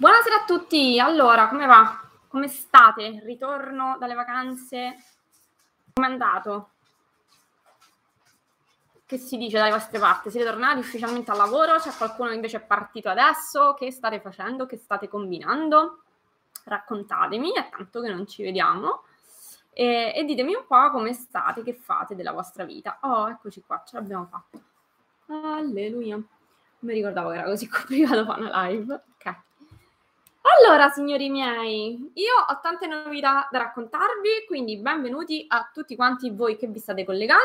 Buonasera a tutti, allora come va? Come state? Ritorno dalle vacanze? Come è andato? Che si dice dalle vostre parti? Siete tornati ufficialmente al lavoro? C'è qualcuno che invece è partito adesso? Che state facendo? Che state combinando? Raccontatemi, è tanto che non ci vediamo. E, e ditemi un po' come state, che fate della vostra vita. Oh, eccoci qua, ce l'abbiamo fatta. Alleluia. Non mi ricordavo che era così complicato fare una live. Ok. Allora, signori miei, io ho tante novità da raccontarvi, quindi benvenuti a tutti quanti voi che vi state collegando.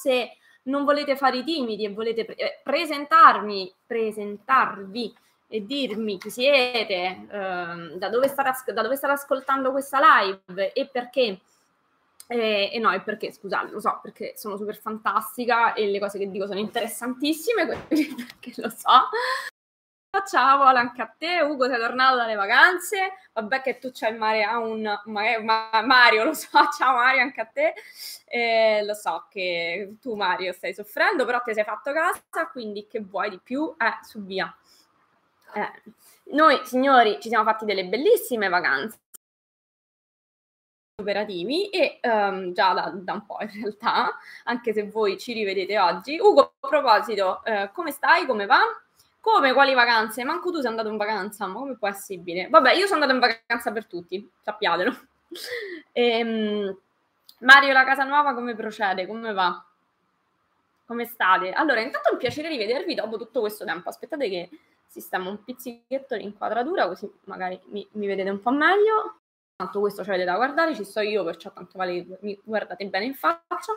Se non volete fare i timidi e volete pre- eh, presentarmi, presentarvi e dirmi chi siete, ehm, da, dove state, da dove state ascoltando questa live e perché, eh, e no, e perché, scusate, lo so, perché sono super fantastica e le cose che dico sono interessantissime, perché lo so. Ciao anche a te, Ugo, sei tornato dalle vacanze. Vabbè che tu c'hai il mare a un ma, Mario, lo so, ciao Mario anche a te. Eh, lo so che tu Mario stai soffrendo, però ti sei fatto casa, quindi che vuoi di più? Eh, su via. Eh. Noi signori ci siamo fatti delle bellissime vacanze operativi e um, già da, da, un po' in realtà, anche se voi ci rivedete oggi. Ugo, a proposito, eh, come stai? Come va? Come quali vacanze? Manco tu sei andato in vacanza, ma come essere possibile? Vabbè, io sono andato in vacanza per tutti, sappiatelo. ehm, Mario, la casa nuova come procede? Come va? Come state? Allora, intanto è un piacere rivedervi dopo tutto questo tempo. Aspettate che sistemo un pizzichetto l'inquadratura, così magari mi, mi vedete un po' meglio tanto questo ci avete da guardare, ci sto io, perciò tanto vale mi guardate bene in faccia.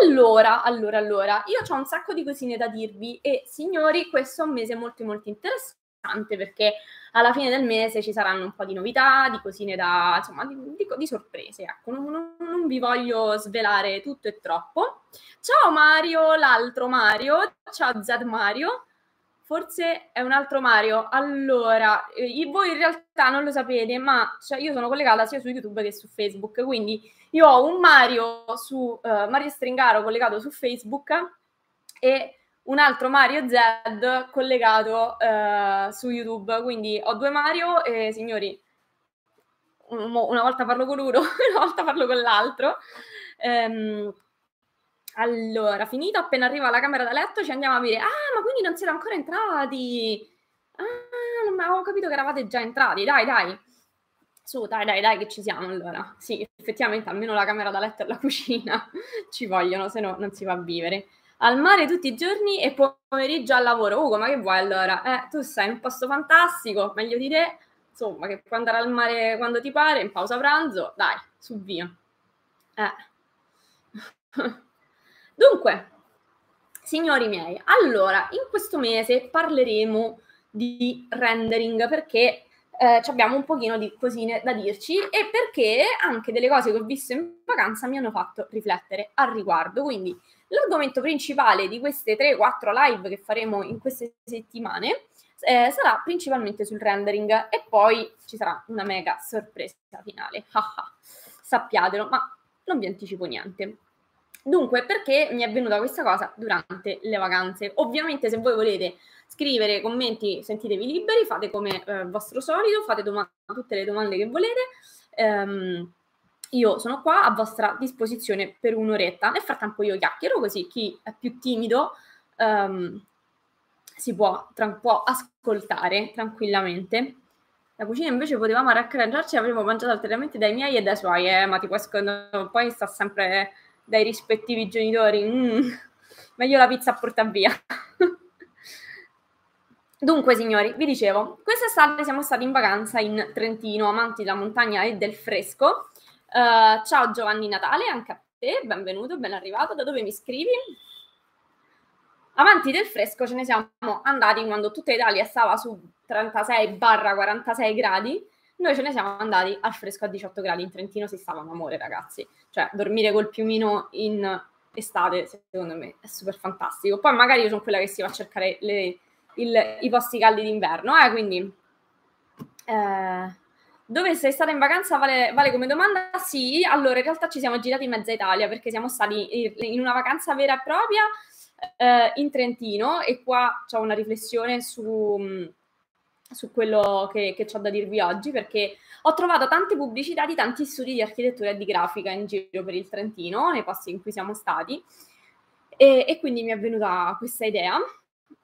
Allora, allora, allora, io ho un sacco di cosine da dirvi e signori, questo è un mese molto molto interessante perché alla fine del mese ci saranno un po' di novità, di cosine da, insomma, di, di, di sorprese, ecco, non, non, non, vi voglio svelare tutto e troppo. Ciao Mario, l'altro Mario, ciao Zed Mario, Forse è un altro Mario. Allora, eh, voi in realtà non lo sapete, ma cioè, io sono collegata sia su YouTube che su Facebook, quindi io ho un Mario su uh, Mario Stringaro collegato su Facebook e un altro Mario Z collegato uh, su YouTube. Quindi ho due Mario e signori, una volta parlo con uno, una volta parlo con l'altro. Um, allora, finito, appena arriva alla camera da letto ci andiamo a dire, ah, ma quindi non siete ancora entrati? Ah, non avevo capito che eravate già entrati, dai, dai. Su, dai, dai, dai, che ci siamo allora. Sì, effettivamente almeno la camera da letto e la cucina ci vogliono, se no non si va a vivere. Al mare tutti i giorni e pomeriggio al lavoro. Ugo, ma che vuoi allora? Eh, tu sei in un posto fantastico, meglio di te, insomma, che puoi andare al mare quando ti pare, in pausa pranzo, dai, su via. Eh. Dunque, signori miei, allora, in questo mese parleremo di rendering perché eh, abbiamo un pochino di cosine da dirci e perché anche delle cose che ho visto in vacanza mi hanno fatto riflettere al riguardo. Quindi l'argomento principale di queste 3-4 live che faremo in queste settimane eh, sarà principalmente sul rendering e poi ci sarà una mega sorpresa finale. Sappiatelo, ma non vi anticipo niente. Dunque, perché mi è venuta questa cosa durante le vacanze? Ovviamente, se voi volete scrivere commenti, sentitevi liberi, fate come eh, vostro solito, fate doma- tutte le domande che volete. Um, io sono qua a vostra disposizione per un'oretta. Nel frattempo io chiacchiero così chi è più timido um, si può, tra- può, ascoltare tranquillamente. La cucina invece potevamo arrangiarci, avremmo mangiato alternamente dai miei e dai suoi, eh, ma tipo escono, poi sta sempre dai rispettivi genitori. Mm, meglio la pizza a portare via. Dunque, signori, vi dicevo, quest'estate siamo stati in vacanza in Trentino, amanti della montagna e del fresco. Uh, ciao Giovanni Natale, anche a te, benvenuto, ben arrivato. Da dove mi scrivi? Amanti del fresco ce ne siamo andati quando tutta Italia stava su 36-46 gradi noi ce ne siamo andati al fresco a 18 gradi in Trentino, si stava un amore, ragazzi. Cioè, dormire col piumino in estate, secondo me, è super fantastico. Poi magari io sono quella che si va a cercare le, il, i posti caldi d'inverno, eh, quindi... Eh, dove sei stata in vacanza vale, vale, come domanda? Sì, allora in realtà ci siamo girati in mezza Italia perché siamo stati in una vacanza vera e propria eh, in Trentino e qua c'è una riflessione su su quello che, che ho da dirvi oggi perché ho trovato tante pubblicità di tanti studi di architettura e di grafica in giro per il Trentino, nei posti in cui siamo stati, e, e quindi mi è venuta questa idea.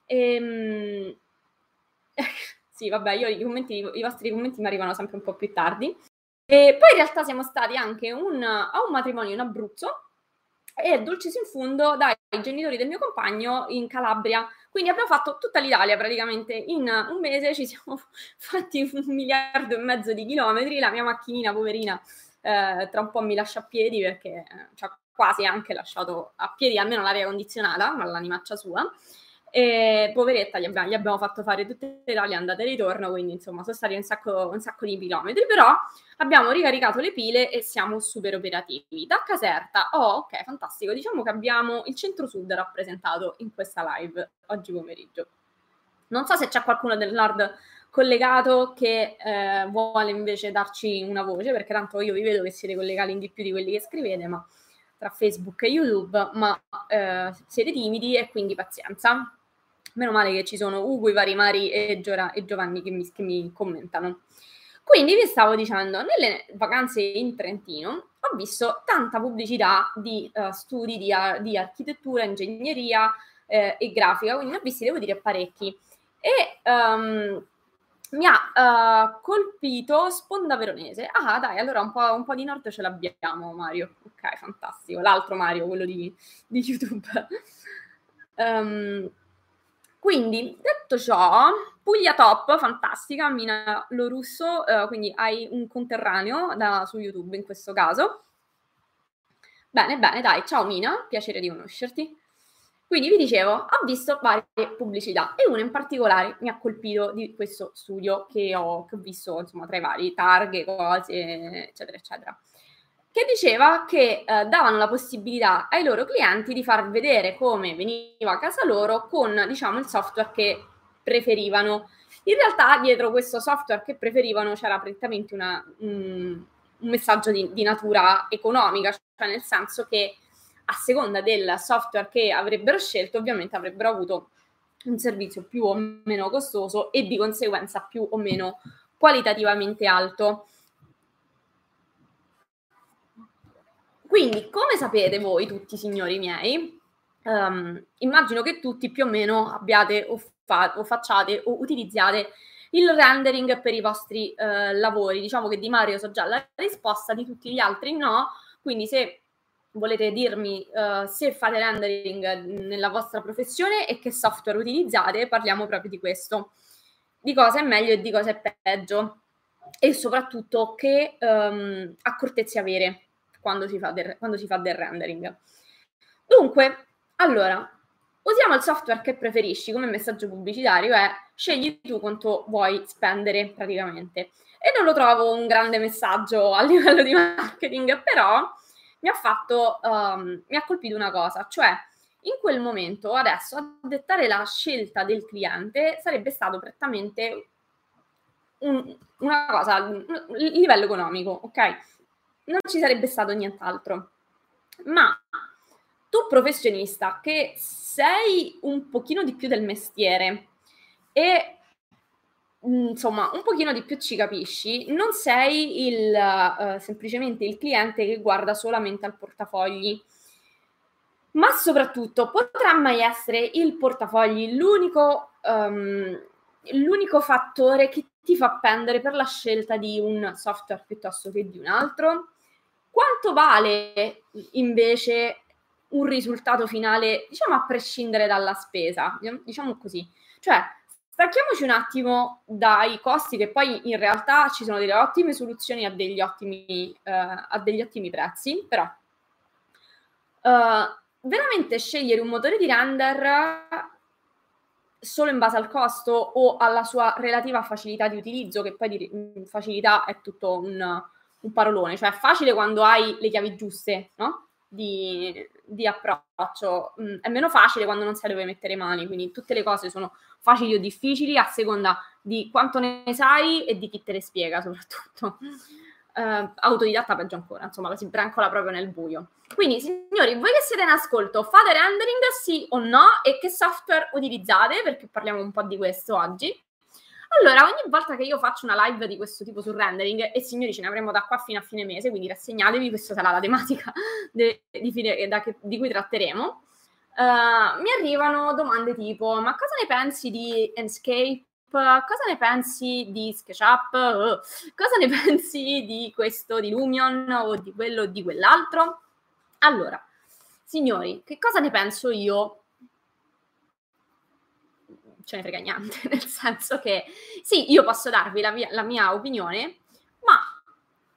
E, ehm, sì, vabbè, io i, commenti, i vostri commenti mi arrivano sempre un po' più tardi. E poi in realtà siamo stati anche un, a un matrimonio in Abruzzo e dolcis in fundo dai genitori del mio compagno in Calabria. Quindi abbiamo fatto tutta l'Italia praticamente in un mese, ci siamo fatti un miliardo e mezzo di chilometri, la mia macchinina poverina eh, tra un po' mi lascia a piedi perché eh, ci ha quasi anche lasciato a piedi almeno l'aria condizionata, ma l'animaccia sua. E poveretta, gli abbiamo, gli abbiamo, fatto fare tutte le taglie andate e ritorno, quindi insomma sono stati un sacco, un sacco, di chilometri, però abbiamo ricaricato le pile e siamo super operativi. Da Caserta, oh ok, fantastico, diciamo che abbiamo il centro-sud rappresentato in questa live oggi pomeriggio. Non so se c'è qualcuno del nord collegato che eh, vuole invece darci una voce, perché tanto io vi vedo che siete collegati in di più di quelli che scrivete, ma tra Facebook e YouTube, ma eh, siete timidi e quindi pazienza. Meno male che ci sono Ugo, i vari Mari e, Giora, e Giovanni che mi, che mi commentano. Quindi vi stavo dicendo, nelle vacanze in Trentino ho visto tanta pubblicità di uh, studi di, di, architettura, ingegneria eh, e grafica, quindi ne ho visti, devo dire, parecchi. E um, mi ha uh, colpito Sponda Veronese. Ah, dai, allora un po', un po', di nord ce l'abbiamo, Mario. Ok, fantastico. L'altro Mario, quello di, di YouTube. um, quindi, detto ciò, Puglia Top, fantastica, Mina Lorusso, uh, quindi hai un conterraneo da, su YouTube in questo caso. Bene, bene, dai, ciao Mina, piacere di conoscerti. Quindi vi dicevo, ho visto varie pubblicità e una in particolare mi ha colpito di questo studio che ho, che ho visto insomma tra i vari targhe, cose, eccetera, eccetera che diceva che eh, davano la possibilità ai loro clienti di far vedere come veniva a casa loro con, diciamo, il software che preferivano. In realtà dietro questo software che preferivano c'era praticamente una, um, un messaggio di, di, natura economica, cioè nel senso che a seconda del software che avrebbero scelto, ovviamente avrebbero avuto un servizio più o meno costoso e di conseguenza più o meno qualitativamente alto. Quindi, come sapete voi tutti, signori miei, um, immagino che tutti più o meno abbiate o, fa- o, facciate o utilizziate il rendering per i vostri uh, lavori. Diciamo che di Mario so già la risposta, di tutti gli altri no. Quindi se volete dirmi uh, se fate rendering nella vostra professione e che software utilizzate, parliamo proprio di questo, di cosa è meglio e di cosa è peggio e soprattutto che um, accortezze avere quando si fa del, si fa del rendering. Dunque, allora, usiamo il software che preferisci come messaggio pubblicitario e scegli tu quanto vuoi spendere praticamente. E non lo trovo un grande messaggio a livello di marketing, però mi ha fatto, um, mi ha colpito una cosa, cioè in quel momento adesso a dettare la scelta del cliente sarebbe stato prettamente un, una cosa, il livello economico, ok? Non ci sarebbe stato nient'altro. Ma tu professionista che sei un pochino di più del mestiere e insomma un pochino di più ci capisci, non sei il, uh, semplicemente il cliente che guarda solamente al portafogli, ma soprattutto potrà mai essere il portafogli l'unico, um, l'unico fattore che ti fa pendere per la scelta di un software piuttosto che di un altro? Quanto vale invece un risultato finale, diciamo a prescindere dalla spesa, diciamo così? Cioè, stacchiamoci un attimo dai costi, che poi in realtà ci sono delle ottime soluzioni a degli ottimi, eh, a degli ottimi prezzi, però uh, veramente scegliere un motore di render solo in base al costo o alla sua relativa facilità di utilizzo, che poi di facilità è tutto un un parolone, cioè è facile quando hai le chiavi giuste, no? Di, di approccio, mm, è meno facile quando non sai dove mettere mani, quindi tutte le cose sono facili o difficili a seconda di quanto ne sai e di chi te le spiega soprattutto. Uh, autodidatta peggio ancora, insomma, si brancola proprio nel buio. Quindi, signori, voi che siete in ascolto, fate rendering sì o no? E che software utilizzate? Perché parliamo un po' di questo oggi. Allora, ogni volta che io faccio una live di questo tipo sul rendering, e signori ce ne avremo da qua fino a fine mese, quindi rassegnatevi, questa sarà la tematica de, di, fine, da, di, cui tratteremo, uh, mi arrivano domande tipo, ma cosa ne pensi di Enscape? Cosa ne pensi di SketchUp? Cosa ne pensi di questo, di Lumion o di quello o di quell'altro? Allora, signori, che cosa ne penso io ce ne frega niente, nel senso che sì, io posso darvi la mia, la mia opinione, ma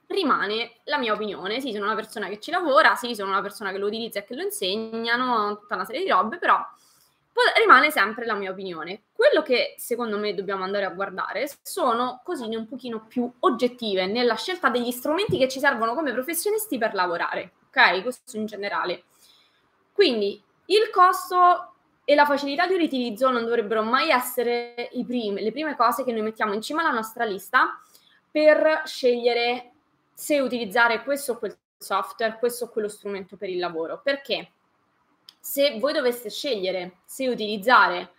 rimane la mia opinione. Sì, sono una persona che ci lavora, sì, sono una persona che lo utilizza e che lo insegnano, tutta una serie di robe, però rimane sempre la mia opinione. Quello che secondo me dobbiamo andare a guardare sono cosine un pochino più oggettive nella scelta degli strumenti che ci servono come professionisti per lavorare, ok? Questo in generale. Quindi il costo e la facilità di riutilizzo non dovrebbero mai essere primi, le prime cose che noi mettiamo in cima alla nostra lista per scegliere se utilizzare questo o quel software, questo o quello strumento per il lavoro. Perché se voi doveste scegliere se utilizzare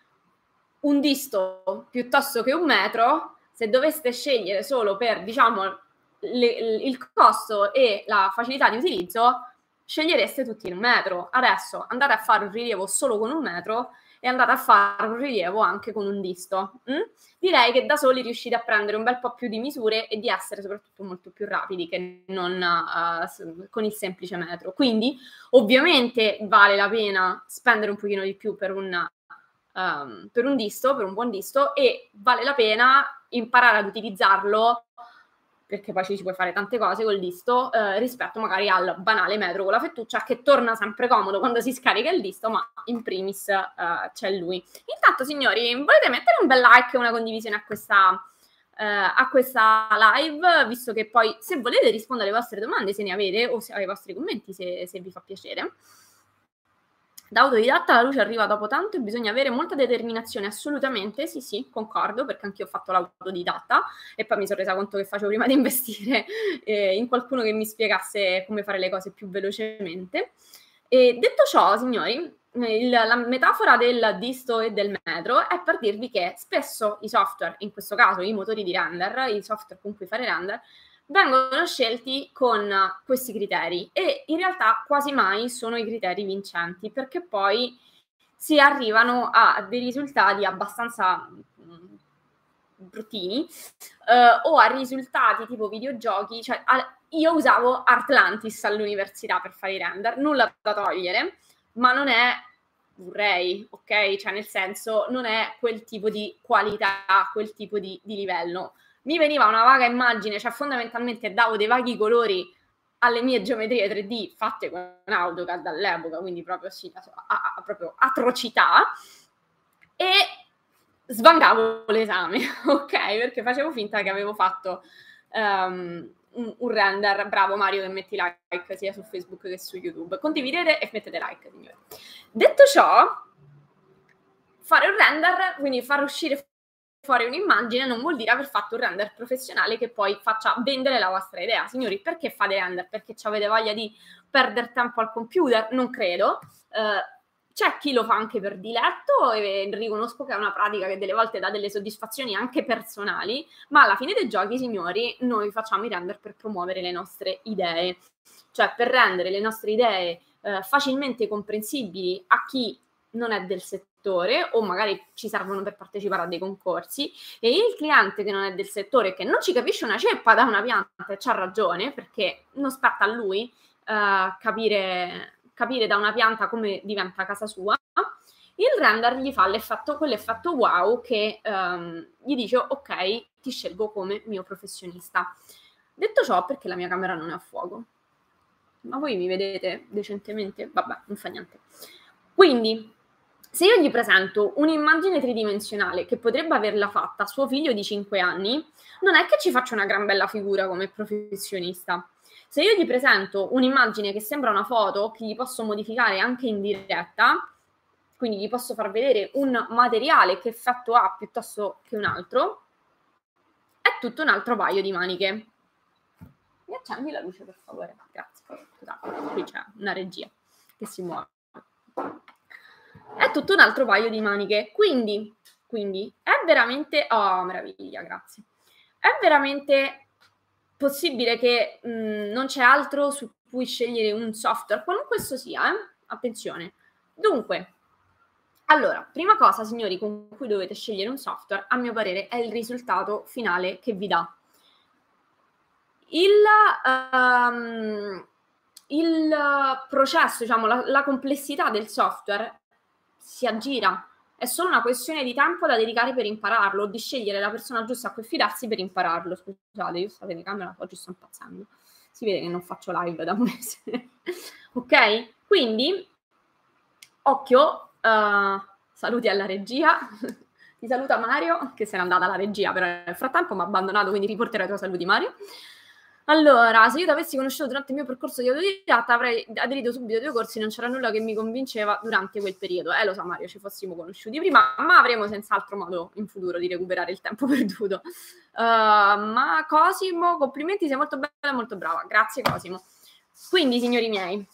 un disto piuttosto che un metro, se doveste scegliere solo per, diciamo, le, il costo e la facilità di utilizzo, scegliereste tutti il metro. Adesso andate a fare un rilievo solo con un metro e andate a fare un rilievo anche con un disto. Mm? Direi che da soli riuscite a prendere un bel po' più di misure e di essere soprattutto molto più rapidi che non uh, con il semplice metro. Quindi ovviamente vale la pena spendere un pochino di più per un, um, per un disto, per un buon disto e vale la pena imparare ad utilizzarlo perché poi ci puoi fare tante cose col disto, eh, rispetto magari al banale metro con la fettuccia che torna sempre comodo quando si scarica il disto, ma in primis eh, c'è lui. Intanto, signori, volete mettere un bel like e una condivisione a questa, eh, a questa live, visto che poi se volete rispondere alle vostre domande, se ne avete, o se, ai vostri commenti, se, se vi fa piacere. Da autodidatta la luce arriva dopo tanto e bisogna avere molta determinazione, assolutamente, sì sì, concordo, perché anch'io ho fatto l'autodidatta e poi mi sono resa conto che facevo prima di investire eh, in qualcuno che mi spiegasse come fare le cose più velocemente. E detto ciò, signori, il, la metafora del disto e del metro è per dirvi che spesso i software, in questo caso i motori di render, i software con cui fare render, vengono scelti con questi criteri e in realtà quasi mai sono i criteri vincenti perché poi si arrivano a dei risultati abbastanza mm, bruttini eh, o a risultati tipo videogiochi, cioè a, io usavo Artlantis all'università per fare i render, nulla da togliere, ma non è vorrei, ok? Cioè nel senso non è quel tipo di qualità, quel tipo di, di livello mi veniva una vaga immagine, cioè fondamentalmente davo dei vaghi colori alle mie geometrie 3D fatte con AutoCAD all'epoca, quindi proprio, sì, a, a, proprio atrocità, e svangavo l'esame, ok? Perché facevo finta che avevo fatto um, un, un, render, bravo Mario che metti like sia su Facebook che su YouTube, condividete e mettete like, signore. Detto ciò, fare un render, quindi far uscire fuori un'immagine non vuol dire aver fatto un render professionale che poi faccia vendere la vostra idea. Signori, perché fate render? Perché avete voglia di perdere tempo al computer? Non credo. Uh, c'è chi lo fa anche per diletto e riconosco che è una pratica che delle volte dà delle soddisfazioni anche personali, ma alla fine dei giochi, signori, noi facciamo i render per promuovere le nostre idee, cioè per rendere le nostre idee eh, facilmente comprensibili a chi non è del settore o magari ci servono per partecipare a dei concorsi e il cliente che non è del settore che non ci capisce una ceppa da una pianta e c'ha ragione perché non spetta a lui uh, capire, capire da una pianta come diventa casa sua il render gli fa l'effetto, quell'effetto wow che um, gli dice ok ti scelgo come mio professionista detto ciò perché la mia camera non è a fuoco ma voi mi vedete decentemente? Vabbè, non fa niente. Quindi, se io gli presento un'immagine tridimensionale che potrebbe averla fatta suo figlio di 5 anni, non è che ci faccia una gran bella figura come professionista. Se io gli presento un'immagine che sembra una foto, che gli posso modificare anche in diretta, quindi gli posso far vedere un materiale che effetto ha piuttosto che un altro, è tutto un altro paio di maniche. Mi accendi la luce per favore? Grazie. Scusate, qui c'è una regia che si muove è tutto un altro paio di maniche. Quindi quindi è veramente... Oh, meraviglia, grazie. È veramente possibile che mh, mm, non c'è altro su cui scegliere un software, qualunque esso sia, eh? attenzione. Dunque, allora, prima cosa, signori, con cui dovete scegliere un software, a mio parere, è il risultato finale che vi dà. Il, um, il processo, diciamo, la, la complessità del software si aggira. È solo una questione di tempo da dedicare per impararlo, di scegliere la persona giusta a cui fidarsi per impararlo. Scusate, io sta telecamera oggi sto impazzendo. Si vede che non faccio live da un mese. ok? Quindi, occhio, uh, saluti alla regia. Ti saluta Mario, che se n'è andata alla regia, però nel frattempo mi ha abbandonato, quindi riporterò i tuoi saluti Mario. Allora, se io ti avessi conosciuto durante il mio percorso di autodidatta avrei aderito subito ai due corsi, non c'era nulla che mi convinceva durante quel periodo. Eh, lo sa Mario, ci fossimo conosciuti prima, ma avremo senz'altro modo in futuro di recuperare il tempo perduto. Uh, ma Cosimo, complimenti, sei molto bella e molto brava. Grazie Cosimo. Quindi, signori miei,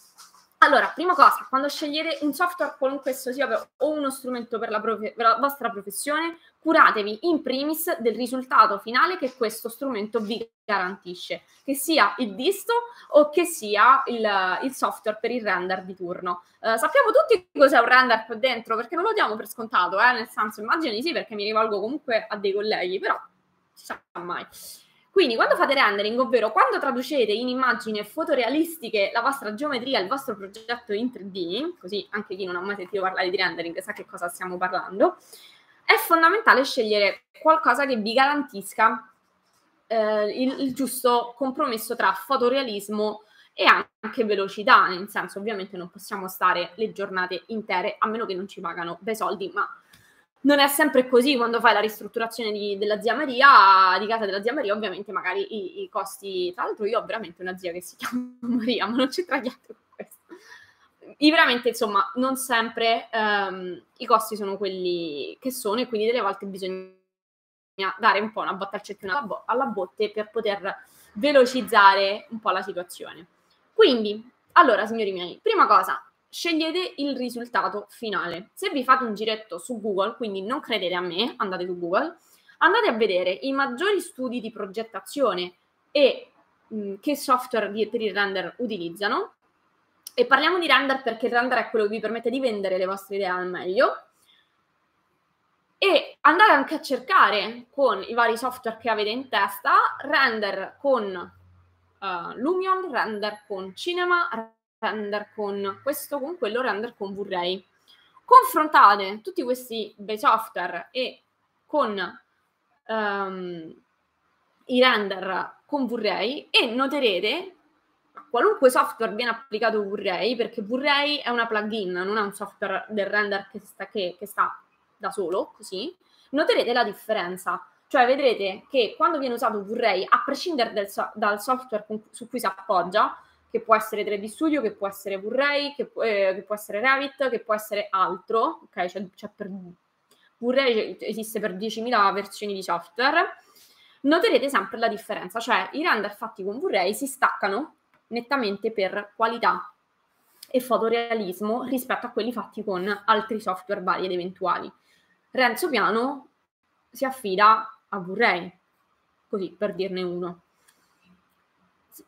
allora, prima cosa, quando scegliete un software qualunque esso sia o uno strumento per la, prof- per la, vostra professione, curatevi in primis del risultato finale che questo strumento vi garantisce, che sia il disto o che sia il, il software per il render di turno. Uh, sappiamo tutti cos'è un render qua dentro, perché non lo diamo per scontato, eh? nel senso immagino di sì, perché mi rivolgo comunque a dei colleghi, però si sa mai. Quindi quando fate rendering, ovvero quando traducete in immagini fotorealistiche la vostra geometria, il vostro progetto in 3D, così anche chi non ha mai sentito parlare di rendering sa che cosa stiamo parlando, è fondamentale scegliere qualcosa che vi garantisca eh, il, il giusto compromesso tra fotorealismo e anche velocità, nel senso ovviamente non possiamo stare le giornate intere a meno che non ci pagano bei soldi, ma non è sempre così quando fai la ristrutturazione di, della zia Maria, di casa della zia Maria, ovviamente magari i, i, costi, tra l'altro io ho veramente una zia che si chiama Maria, ma non c'entra niente con questo. I veramente, insomma, non sempre um, i costi sono quelli che sono e quindi delle volte bisogna dare un po' una botta al cecchino alla, bo- alla botte per poter velocizzare un po' la situazione. Quindi, allora, signori miei, prima cosa, scegliete il risultato finale. Se vi fate un giretto su Google, quindi non credete a me, andate su Google, andate a vedere i maggiori studi di progettazione e mh, che software di, per il render utilizzano. E parliamo di render perché il render è quello che vi permette di vendere le vostre idee al meglio. E andate anche a cercare con i vari software che avete in testa, render con uh, Lumion, render con Cinema, render con questo, con quello, render con V-Ray. Confrontate tutti questi bei software e con um, i render con V-Ray e noterete qualunque software viene applicato V-Ray, perché V-Ray è una plugin, non è un software del render che sta, che, che sta da solo, così, noterete la differenza. Cioè vedrete che quando viene usato V-Ray, a prescindere dal, dal software su cui si appoggia, che può essere 3D Studio, che può essere V-Ray, che, eh, che, può essere Revit, che può essere altro, ok? Cioè, cioè per V-Ray esiste per 10.000 versioni di software. Noterete sempre la differenza, cioè i render fatti con V-Ray si staccano nettamente per qualità e fotorealismo rispetto a quelli fatti con altri software vari ed eventuali. Renzo Piano si affida a V-Ray, così per dirne uno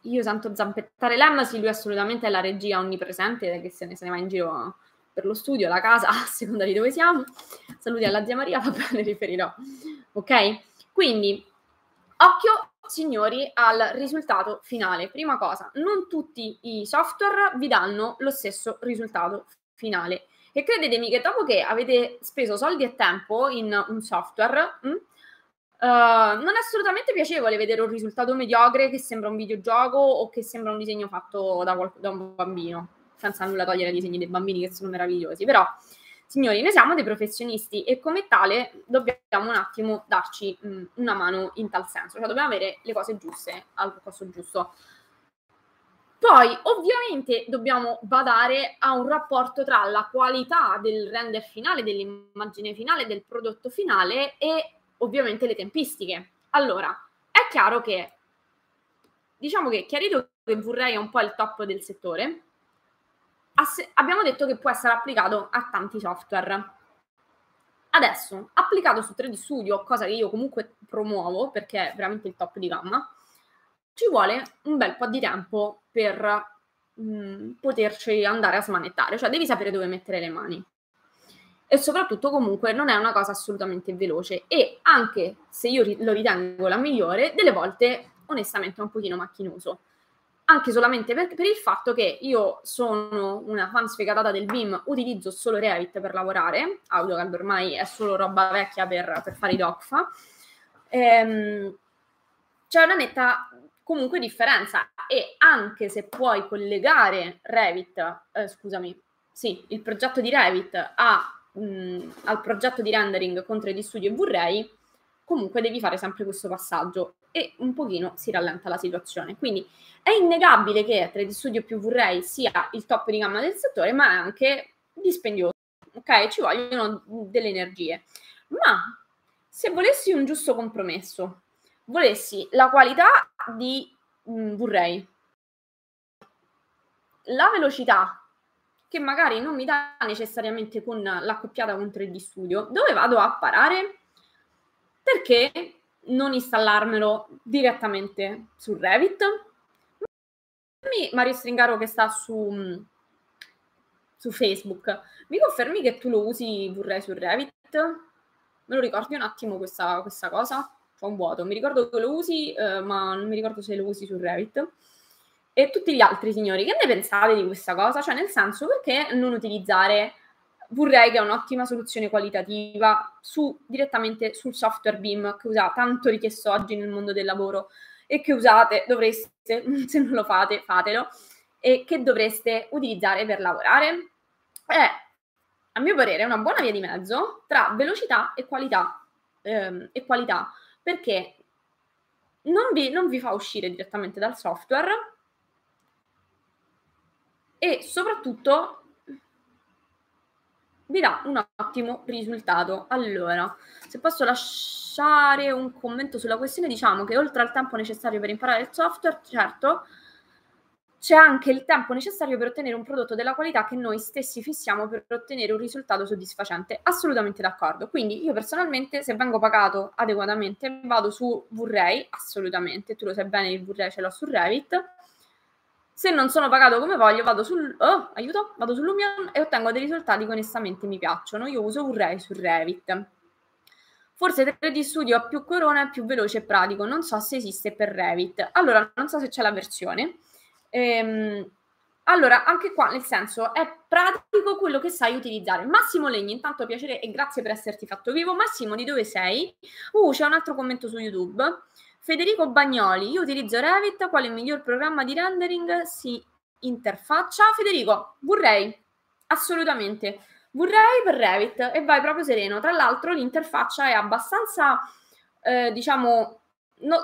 io sento zampettare Lem, sì, lui assolutamente è la regia onnipresente che se ne, se ne va in giro per lo studio, la casa, a seconda di dove siamo. Saluti alla zia Maria, va bene, riferirò. Ok? Quindi, occhio, signori, al risultato finale. Prima cosa, non tutti i software vi danno lo stesso risultato finale. E credetemi che dopo che avete speso soldi e tempo in un software, mh, hm, Uh, non è assolutamente piacevole vedere un risultato mediocre che sembra un videogioco o che sembra un disegno fatto da, qual- da un bambino, senza nulla togliere ai disegni dei bambini che sono meravigliosi. Però, signori, noi siamo dei professionisti e come tale dobbiamo un attimo darci mh, una mano in tal senso, cioè dobbiamo avere le cose giuste al posto giusto. Poi, ovviamente, dobbiamo badare a un rapporto tra la qualità del render finale, dell'immagine finale, del prodotto finale e ovviamente le tempistiche. Allora, è chiaro che, diciamo che chiarito che V-Ray è un po' il top del settore, ass- abbiamo detto che può essere applicato a tanti software. Adesso, applicato su 3D Studio, cosa che io comunque promuovo perché è veramente il top di gamma, ci vuole un bel po' di tempo per mh, mm, poterci andare a smanettare, cioè devi sapere dove mettere le mani. E soprattutto comunque non è una cosa assolutamente veloce. E anche se io lo ritengo la migliore, delle volte onestamente è un pochino macchinoso. Anche solamente per, per, il fatto che io sono una fan sfegatata del BIM, utilizzo solo Revit per lavorare, AutoCAD ormai è solo roba vecchia per, per fare i DOCFA, ehm, c'è una netta comunque differenza. E anche se puoi collegare Revit, eh, scusami, sì, il progetto di Revit a, mh, al progetto di rendering con 3D Studio e Vorrei, comunque devi fare sempre questo passaggio e un pochino si rallenta la situazione. Quindi è innegabile che 3D Studio più Vorrei sia il top di gamma del settore, ma è anche dispendioso, ok? Ci vogliono delle energie. Ma se volessi un giusto compromesso, volessi la qualità di mh, mm, Vorrei, la velocità che magari non mi dà necessariamente con l'accoppiata con 3D Studio, dove vado a parare? Perché non installarmelo direttamente su Revit. Mario Stringaro che sta su, su Facebook, mi confermi che tu lo usi vorrei su Revit? Me lo ricordi un attimo questa, questa cosa? C'ho un vuoto, mi ricordo che lo usi, eh, ma non mi ricordo se lo usi su Revit. E tutti gli altri signori, che ne pensate di questa cosa? Cioè, nel senso, perché non utilizzare vorrei che è un'ottima soluzione qualitativa su, direttamente sul software BIM che usate, tanto richiesto oggi nel mondo del lavoro e che usate, dovreste, se non lo fate, fatelo, e che dovreste utilizzare per lavorare. È, a mio parere, una buona via di mezzo tra velocità e qualità, ehm, e qualità perché non vi, non vi fa uscire direttamente dal software e soprattutto vi dà un ottimo risultato. Allora, se posso lasciare un commento sulla questione, diciamo che oltre al tempo necessario per imparare il software, certo, c'è anche il tempo necessario per ottenere un prodotto della qualità che noi stessi fissiamo per ottenere un risultato soddisfacente. Assolutamente d'accordo. Quindi io personalmente, se vengo pagato adeguatamente, vado su Vorrei, assolutamente, tu lo sai bene, il Vorrei ce l'ho su Revit, se non sono pagato come voglio, vado sul oh, aiuto, vado su Lumion e ottengo dei risultati che onestamente mi piacciono. Io uso Urrei su Revit. Forse 3D Studio ha più corona, è più veloce e pratico. Non so se esiste per Revit. Allora, non so se c'è la versione. Ehm, allora, anche qua, nel senso, è pratico quello che sai utilizzare. Massimo Legni, intanto piacere e grazie per esserti fatto vivo. Massimo, di dove sei? Uh, c'è un altro commento su YouTube. Federico Bagnoli, io utilizzo Revit, quale miglior programma di rendering si interfaccia? Federico, vorrei, assolutamente, vorrei per Revit e vai proprio sereno. Tra l'altro l'interfaccia è abbastanza, eh, diciamo, no,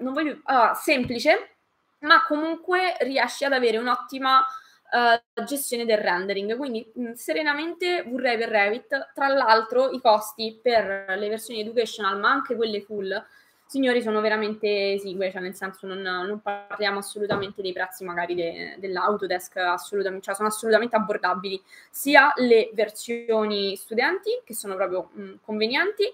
non voglio, uh, semplice, ma comunque riesci ad avere un'ottima uh, gestione del rendering. Quindi mh, serenamente vorrei per Revit. Tra l'altro i costi per le versioni educational, ma anche quelle full, signori sono veramente esigue, cioè nel senso non, non parliamo assolutamente dei prezzi magari de, dell'Autodesk, assolutamente, cioè sono assolutamente abbordabili, sia le versioni studenti che sono proprio mh, convenienti,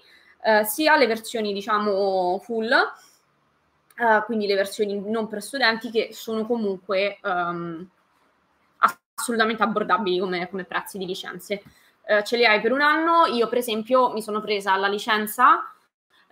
eh, sia le versioni diciamo full, eh, quindi le versioni non per studenti che sono comunque um, assolutamente abbordabili come, come, prezzi di licenze. Eh, ce le hai per un anno, io per esempio mi sono presa la licenza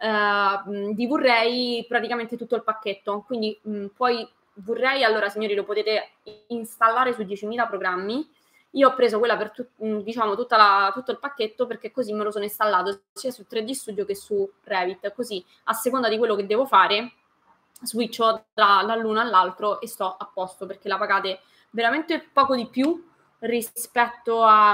uh, di Vorrei praticamente tutto il pacchetto. Quindi mh, poi Vorrei, allora signori, lo potete installare su 10.000 programmi. Io ho preso quella per tu, diciamo, la, tutto il pacchetto perché così me lo sono installato sia su 3D Studio che su Revit. Così a seconda di quello che devo fare, switcho da, dall'uno all'altro e sto a posto perché la pagate veramente poco di più rispetto a,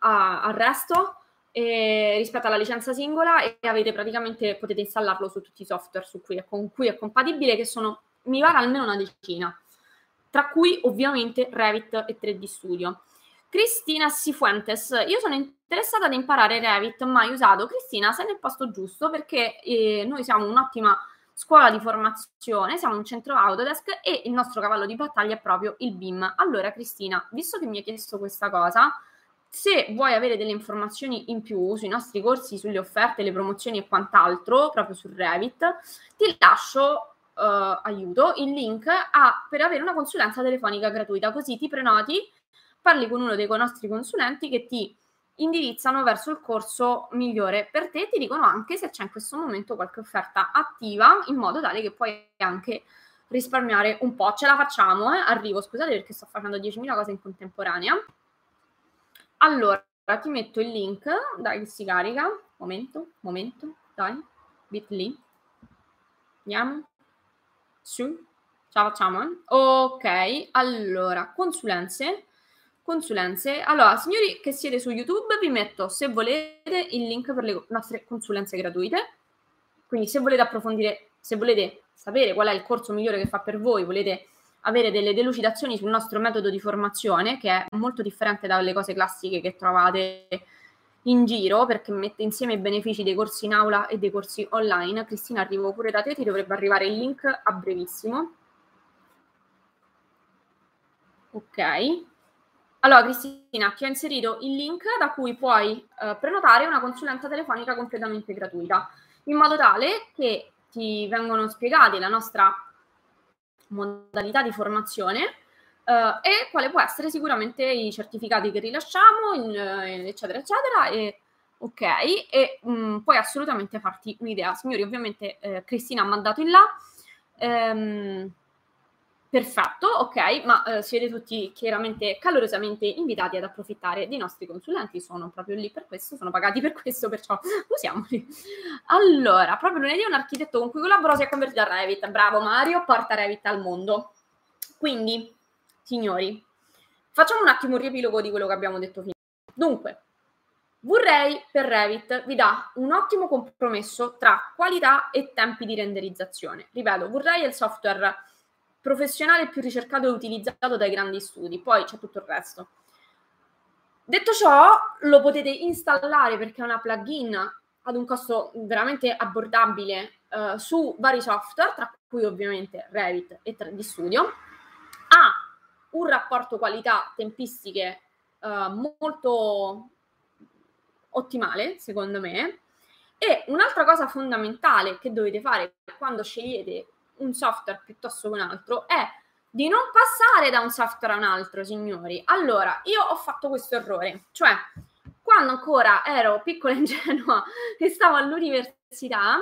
a, al resto eh, rispetto alla licenza singola e avete praticamente potete installarlo su tutti i software su cui è, con cui è compatibile, che sono mi pare almeno una decina, tra cui ovviamente Revit e 3D Studio. Cristina Sifuentes, io sono interessata ad imparare Revit, mai usato. Cristina, sei nel posto giusto perché eh, noi siamo un'ottima scuola di formazione, siamo un centro Autodesk e il nostro cavallo di battaglia è proprio il BIM. Allora, Cristina, visto che mi hai chiesto questa cosa, se vuoi avere delle informazioni in più sui nostri corsi, sulle offerte, le promozioni e quant'altro, proprio su Revit, ti lascio uh, aiuto il link a, per avere una consulenza telefonica gratuita, così ti prenoti, parli con uno dei nostri consulenti che ti indirizzano verso il corso migliore per te, ti dicono anche se c'è in questo momento qualche offerta attiva, in modo tale che puoi anche risparmiare un po'. Ce la facciamo, eh? Arrivo, scusate perché sto facendo 10.000 cose in contemporanea. Allora, ti metto il link, dai si carica. Momento, momento, dai. Bit.ly. Andiamo. Su. La facciamo, eh? Ok, allora, consulenze. Consulenze. Allora, signori che siete su YouTube, vi metto, se volete, il link per le nostre consulenze gratuite. Quindi se volete approfondire, se volete sapere qual è il corso migliore che fa per voi, volete avere delle delucidazioni sul nostro metodo di formazione, che è molto differente dalle cose classiche che trovate in giro, perché mette insieme i benefici dei corsi in aula e dei corsi online. Cristina, arrivo pure da te, ti dovrebbe arrivare il link a brevissimo. Ok. Allora, Cristina, ti ho inserito il link da cui puoi eh, prenotare una consulenza telefonica completamente gratuita, in modo tale che ti vengono spiegati la nostra modalità di formazione uh, e quale può essere sicuramente i certificati che rilasciamo, in, uh, eccetera, eccetera. E, ok, e um, puoi assolutamente farti un'idea. Signori, ovviamente eh, Cristina ha mandato in là. Um, Perfetto, ok, ma eh, siete tutti chiaramente calorosamente invitati ad approfittare dei nostri consulenti, sono proprio lì per questo, sono pagati per questo, perciò usiamoli. Allora, proprio lunedì un architetto con cui collaboro si è convertito a Revit, bravo Mario, porta Revit al mondo. Quindi, signori, facciamo un attimo un riepilogo di quello che abbiamo detto finora. Dunque, Vorrei per Revit vi dà un ottimo compromesso tra qualità e tempi di renderizzazione. Ripeto, Vorrei il software professionale più ricercato e utilizzato dai grandi studi, poi c'è tutto il resto. Detto ciò, lo potete installare perché è una plugin ad un costo veramente abbordabile uh, su vari software, tra cui ovviamente Revit e 3D Studio. Ha un rapporto qualità-tempistiche uh, molto ottimale, secondo me. E un'altra cosa fondamentale che dovete fare quando scegliete un software piuttosto che un altro è di non passare da un software a un altro, signori. Allora, io ho fatto questo errore, cioè quando ancora ero piccola e ingenua e stavo all'università,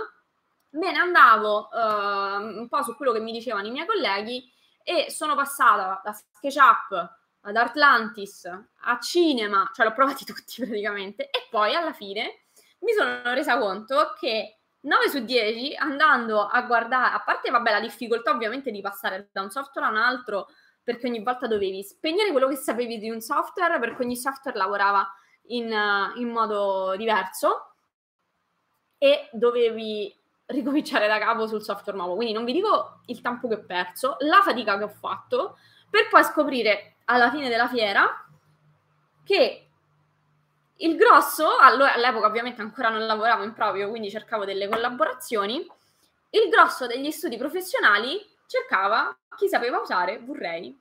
me ne andavo uh, un po' su quello che mi dicevano i miei colleghi e sono passata da SketchUp ad Atlantis a Cinema, cioè l'ho provati tutti praticamente, e poi alla fine mi sono resa conto che 9 su 10 andando a guardare, a parte vabbè la difficoltà ovviamente di passare da un software a un altro, perché ogni volta dovevi spegnere quello che sapevi di un software, perché ogni software lavorava in, uh, in modo diverso e dovevi ricominciare da capo sul software nuovo. Quindi non vi dico il tempo che ho perso, la fatica che ho fatto, per poi scoprire alla fine della fiera che il grosso, all'epoca ovviamente ancora non lavoravo in proprio, quindi cercavo delle collaborazioni, il grosso degli studi professionali cercava chi sapeva usare Vorrei.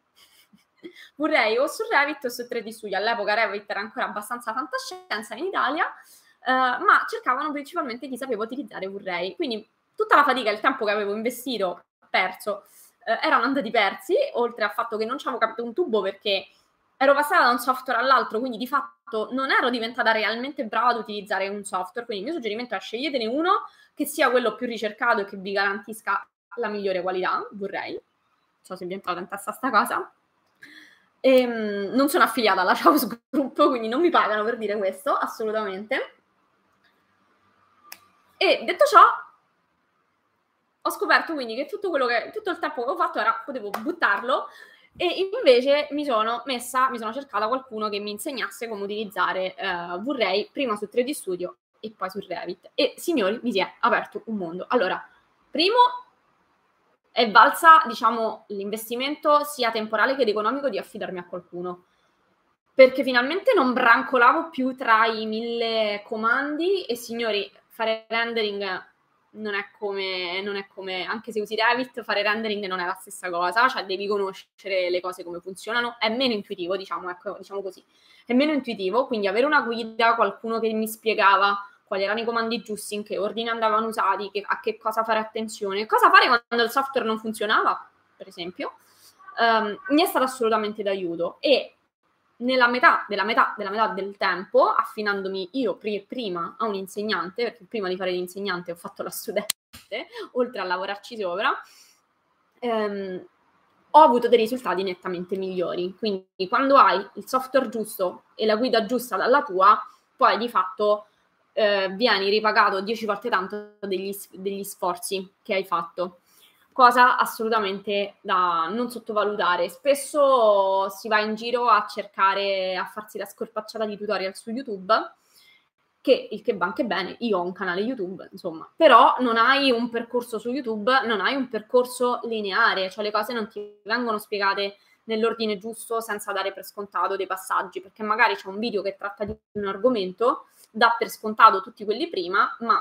Vorrei o su Revit o su 3D Studio. All'epoca Revit era ancora abbastanza fantascienza in Italia, eh, ma cercavano principalmente chi sapeva utilizzare Vorrei. Quindi tutta la fatica e il tempo che avevo investito, perso, eh, erano andati persi, oltre al fatto che non ci avevo capito un tubo perché ero passata da un software all'altro, quindi di fatto non ero diventata realmente brava ad utilizzare un software. Quindi il mio suggerimento è sceglietene uno che sia quello più ricercato e che vi garantisca la migliore qualità, vorrei. Non so se vi è entrata in testa sta cosa. E, um, non sono affiliata alla Chaos Group, quindi non mi pagano per dire questo, assolutamente. E detto ciò, ho scoperto quindi che tutto che tutto il tempo che ho fatto era potevo buttarlo e invece mi sono messa, mi sono cercata qualcuno che mi insegnasse come utilizzare uh, Vray prima su 3D Studio e poi su Revit. E signori, mi si è aperto un mondo. Allora, primo è valsa, diciamo, l'investimento sia temporale che economico di affidarmi a qualcuno. Perché finalmente non brancolavo più tra i mille comandi e signori, fare rendering non è, come, non è come, anche se usi Revit, fare rendering non è la stessa cosa, cioè devi conoscere le cose come funzionano, è meno intuitivo, diciamo, ecco, diciamo così, è meno intuitivo, quindi avere una guida, qualcuno che mi spiegava quali erano i comandi giusti, in che ordine andavano usati, che, a che cosa fare attenzione, cosa fare quando il software non funzionava, per esempio, um, mi è stato assolutamente d'aiuto e nella metà della metà della metà del tempo, affinandomi io pri- prima a un insegnante, perché prima di fare l'insegnante ho fatto la studente, oltre a lavorarci sopra, ehm, ho avuto dei risultati nettamente migliori. Quindi quando hai il software giusto e la guida giusta dalla tua, poi di fatto eh, vieni ripagato 10 volte tanto degli, degli sforzi che hai fatto cosa assolutamente da non sottovalutare. Spesso si va in giro a cercare, a farsi la scorpacciata di tutorial su YouTube, che il che va anche bene, io ho un canale YouTube, insomma, però non hai un percorso su YouTube, non hai un percorso lineare, cioè le cose non ti vengono spiegate nell'ordine giusto senza dare per scontato dei passaggi, perché magari c'è un video che tratta di un argomento, dà per scontato tutti quelli prima, ma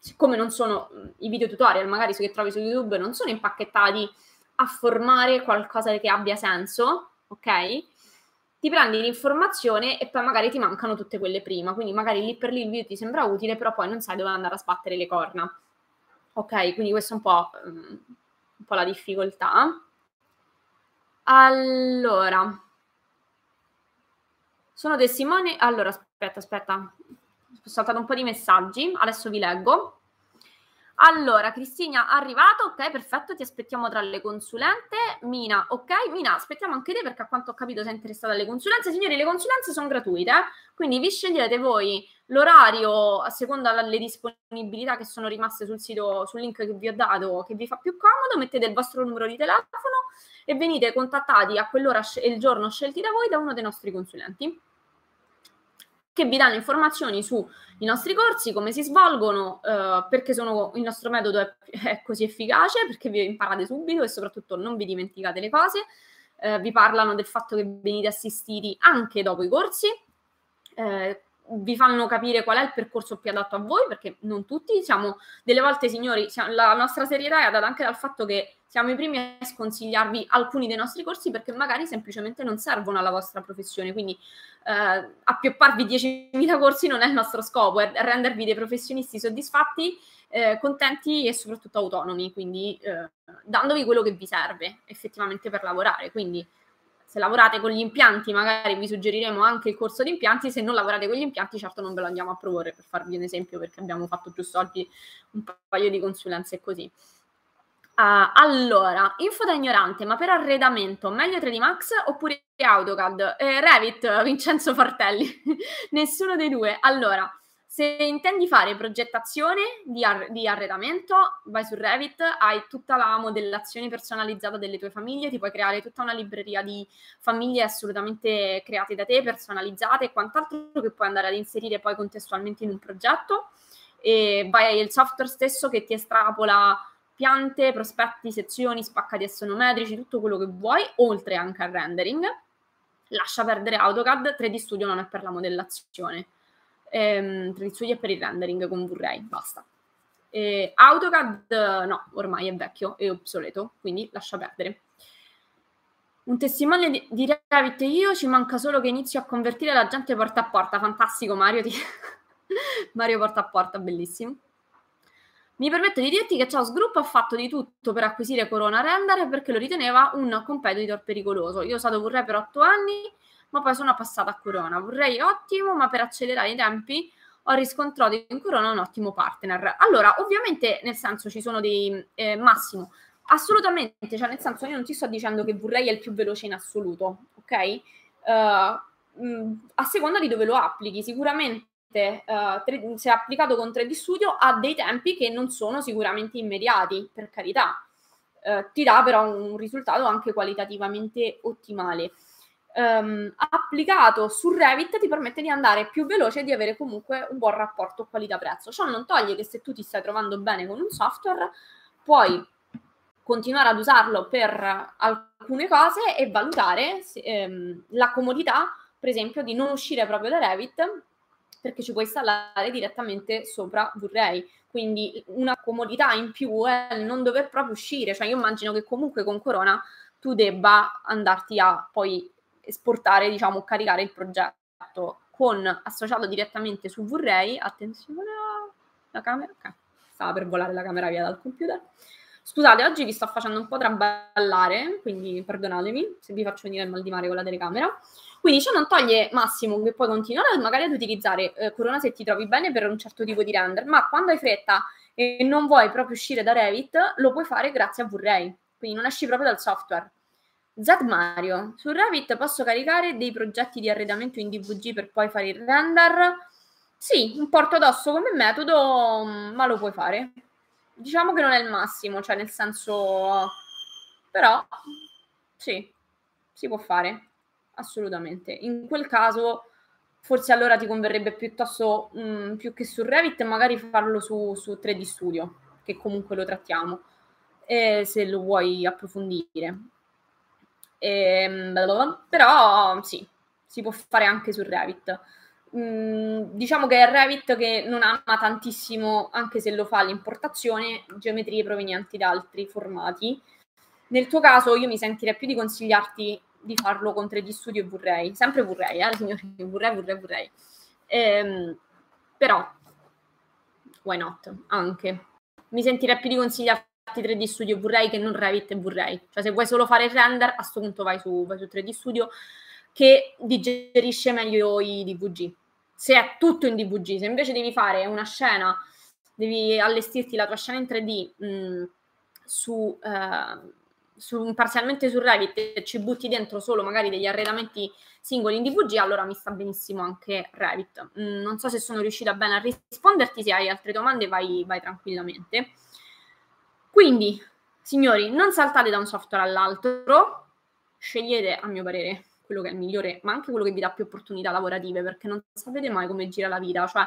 siccome non sono i video tutorial magari che trovi su YouTube non sono impacchettati a formare qualcosa che abbia senso, ok? Ti prendi l'informazione e poi magari ti mancano tutte quelle prima, quindi magari lì per lì il video ti sembra utile, però poi non sai dove andare a sbattere le corna. Ok, quindi questa è un po', um, un po' la difficoltà. Allora, sono testimoni. Allora, aspetta, aspetta, saltato un po' di messaggi, adesso vi leggo. Allora, Cristina, arrivato, ok, perfetto, ti aspettiamo tra le consulente. Mina, ok, Mina, aspettiamo anche te perché a quanto ho capito sei interessata alle consulenze. Signori, le consulenze sono gratuite, eh? quindi vi scegliete voi l'orario a seconda delle disponibilità che sono rimaste sul sito, sul link che vi ho dato, che vi fa più comodo, mettete il vostro numero di telefono e venite contattati a quell'ora e il giorno scelti da voi da uno dei nostri consulenti che vi danno informazioni sui nostri corsi, come si svolgono, eh, perché sono, il nostro metodo è, è, così efficace, perché vi imparate subito e soprattutto non vi dimenticate le cose. Eh, vi parlano del fatto che venite assistiti anche dopo i corsi. Eh, vi fanno capire qual è il percorso più adatto a voi, perché non tutti siamo, delle volte signori, siamo, la nostra serietà è data anche dal fatto che siamo i primi a sconsigliarvi alcuni dei nostri corsi perché magari semplicemente non servono alla vostra professione, quindi eh, appiopparvi 10.000 corsi non è il nostro scopo, è rendervi dei professionisti soddisfatti, eh, contenti e soprattutto autonomi, quindi eh, dandovi quello che vi serve effettivamente per lavorare, quindi se lavorate con gli impianti, magari vi suggeriremo anche il corso di impianti, se non lavorate con gli impianti, certo non ve lo andiamo a proporre, per farvi un esempio, perché abbiamo fatto giusto oggi un paio di consulenze così. Uh, allora, info da ignorante, ma per arredamento meglio 3D Max oppure AutoCAD? Eh, Revit, Vincenzo Fartelli, nessuno dei due. Allora, se intendi fare progettazione di, ar- di, arredamento, vai su Revit, hai tutta la modellazione personalizzata delle tue famiglie, ti puoi creare tutta una libreria di famiglie assolutamente create da te, personalizzate e quant'altro che puoi andare ad inserire poi contestualmente in un progetto. E vai il software stesso che ti estrapola piante, prospetti, sezioni, spaccati assonometrici, tutto quello che vuoi, oltre anche al rendering. Lascia perdere AutoCAD, 3D Studio non è per la modellazione ehm, 3D Studio è per il rendering con Vray, basta. E AutoCAD no, ormai è vecchio e obsoleto, quindi lascia perdere. Un testimone di, di Revit io, ci manca solo che inizio a convertire la gente porta a porta. Fantastico Mario, ti... Mario porta a porta, bellissimo. Mi permetto di dirti che Chaos Group ha fatto di tutto per acquisire Corona Render perché lo riteneva un competitor pericoloso. Io ho usato Vray per otto anni ma poi sono passata a Corona. Vorrei ottimo, ma per accelerare i tempi ho riscontrato in Corona un ottimo partner. Allora, ovviamente, nel senso, ci sono dei... Eh, Massimo, assolutamente, cioè nel senso io non ti sto dicendo che vorrei è il più veloce in assoluto, ok? Uh, a seconda di dove lo applichi, sicuramente uh, tre, se applicato con 3D Studio ha dei tempi che non sono sicuramente immediati, per carità. Uh, ti dà però un risultato anche qualitativamente ottimale um, applicato su Revit ti permette di andare più veloce e di avere comunque un buon rapporto qualità-prezzo. Ciò non toglie che se tu ti stai trovando bene con un software, puoi continuare ad usarlo per alcune cose e valutare ehm, la comodità, per esempio, di non uscire proprio da Revit perché ci puoi installare direttamente sopra Vorrei. Quindi una comodità in più è non dover proprio uscire. Cioè io immagino che comunque con Corona tu debba andarti a poi esportare, diciamo, caricare il progetto con associato direttamente su Vorrei. Attenzione alla camera. Ok, stava per volare la camera via dal computer. Scusate, oggi vi sto facendo un po' traballare, quindi perdonatemi se vi faccio venire il mal di mare con la telecamera. Quindi ciò non toglie Massimo che puoi continuare magari ad utilizzare eh, Corona se ti trovi bene per un certo tipo di render, ma quando hai fretta e non vuoi proprio uscire da Revit, lo puoi fare grazie a Vray. Quindi non esci proprio dal software. Z Mario, su Revit posso caricare dei progetti di arredamento in DVG per poi fare il render? Sì, un porto addosso come metodo, mm, ma lo puoi fare. Diciamo che non è il massimo, cioè nel senso... Però, sì, si può fare assolutamente. In quel caso, forse allora ti converrebbe piuttosto, mh, mm, più che su Revit, magari farlo su, su 3D Studio, che comunque lo trattiamo, eh, se lo vuoi approfondire. E, ehm, però sì, si può fare anche su Revit. Diciamo che è Revit che non ama tantissimo, anche se lo fa l'importazione, geometrie provenienti da altri formati. Nel tuo caso io mi sentirei più di consigliarti di farlo con 3D Studio e vorrei, sempre vorrei, eh, signori, vorrei, vorrei, vorrei. Ehm, però, why not? Anche. Mi sentirei più di consigliarti 3D Studio e vorrei che non Revit e vorrei. Cioè, se vuoi solo fare il render, a questo punto vai su, vai su 3D Studio, che digerisce meglio i DVG. Se è tutto in DVG, se invece devi fare una scena, devi allestirti la tua scena in 3D mh, mm, su... Eh, su, parzialmente su Revit e ci butti dentro solo magari degli arredamenti singoli in DVG, allora mi sta benissimo anche Revit. Mm, non so se sono riuscita bene a risponderti, se hai altre domande vai, vai tranquillamente. Quindi, signori, non saltate da un software all'altro, scegliete, a mio parere, quello che è il migliore, ma anche quello che vi dà più opportunità lavorative, perché non sapete mai come gira la vita, cioè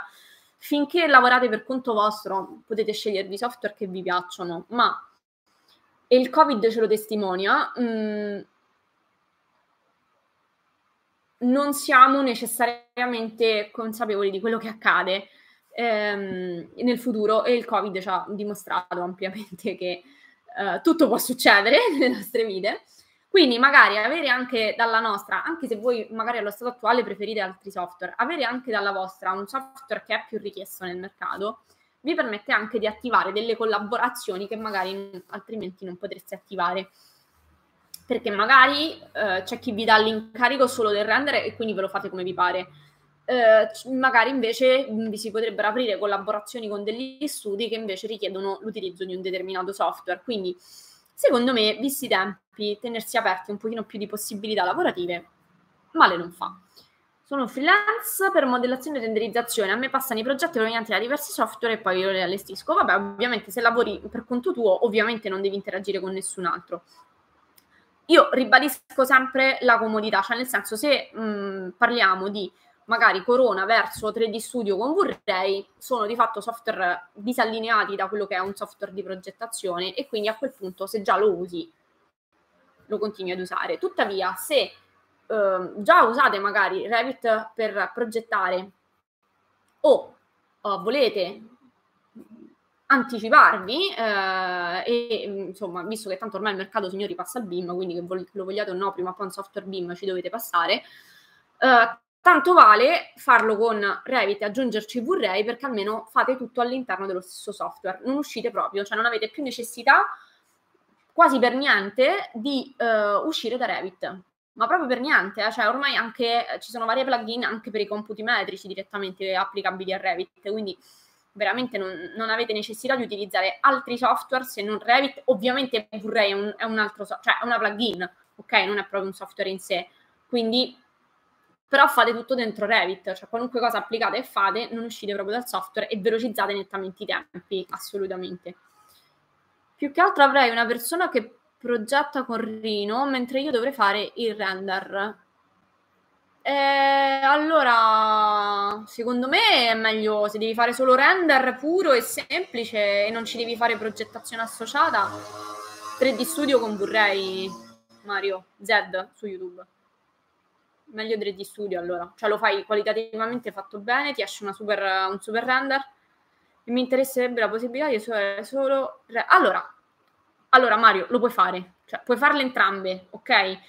finché lavorate per conto vostro potete scegliervi software che vi piacciono, ma e il Covid ce lo testimonia, mh, mm, non siamo necessariamente consapevoli di quello che accade ehm, nel futuro e il Covid ci ha dimostrato ampiamente che eh, tutto può succedere nelle nostre vite. Quindi magari avere anche dalla nostra, anche se voi magari allo stato attuale preferite altri software, avere anche dalla vostra un software che è più richiesto nel mercato, vi permette anche di attivare delle collaborazioni che magari altrimenti non potreste attivare. Perché magari eh, c'è chi vi dà l'incarico solo del render e quindi ve lo fate come vi pare. Eh, magari invece vi si potrebbero aprire collaborazioni con degli studi che invece richiedono l'utilizzo di un determinato software. Quindi, secondo me, visti i tempi, tenersi aperti un pochino più di possibilità lavorative, male non fa. Sono freelance per modellazione e renderizzazione. A me passano i progetti provenienti da diversi software e poi io li allestisco. Vabbè, ovviamente se lavori per conto tuo, ovviamente non devi interagire con nessun altro. Io ribadisco sempre la comodità, cioè nel senso se mh, parliamo di magari Corona verso 3D Studio con Vray, sono di fatto software disallineati da quello che è un software di progettazione e quindi a quel punto se già lo usi lo continui ad usare. Tuttavia, se eh, già usate magari Revit per progettare o uh, volete anticiparvi eh, e insomma visto che tanto ormai il mercato signori passa al BIM quindi che lo vogliate o no prima o poi un software BIM ci dovete passare eh, tanto vale farlo con Revit e aggiungerci Vray perché almeno fate tutto all'interno dello stesso software non uscite proprio cioè non avete più necessità quasi per niente di uh, uscire da Revit. Ma proprio per niente, eh? cioè ormai anche ci sono varie plugin anche per i computi metrici direttamente applicabili a Revit, quindi veramente non, non avete necessità di utilizzare altri software se non Revit, ovviamente Blu-ray è un, è un altro, so- cioè è una plugin, ok, non è proprio un software in sé, quindi però fate tutto dentro Revit, cioè qualunque cosa applicate e fate, non uscite proprio dal software e velocizzate nettamente i tempi, assolutamente. Più che altro avrei una persona che progetta con Rino, mentre io dovrei fare il render. Eh, allora, secondo me è meglio se devi fare solo render puro e semplice e non ci devi fare progettazione associata. 3D Studio con Blu-ray Mario Z su YouTube. Meglio 3D Studio allora, cioè lo fai qualitativamente fatto bene, ti esce super, un super render e mi interesserebbe la possibilità di usare solo... Allora, allora Mario, lo puoi fare, cioè puoi farle entrambe, ok?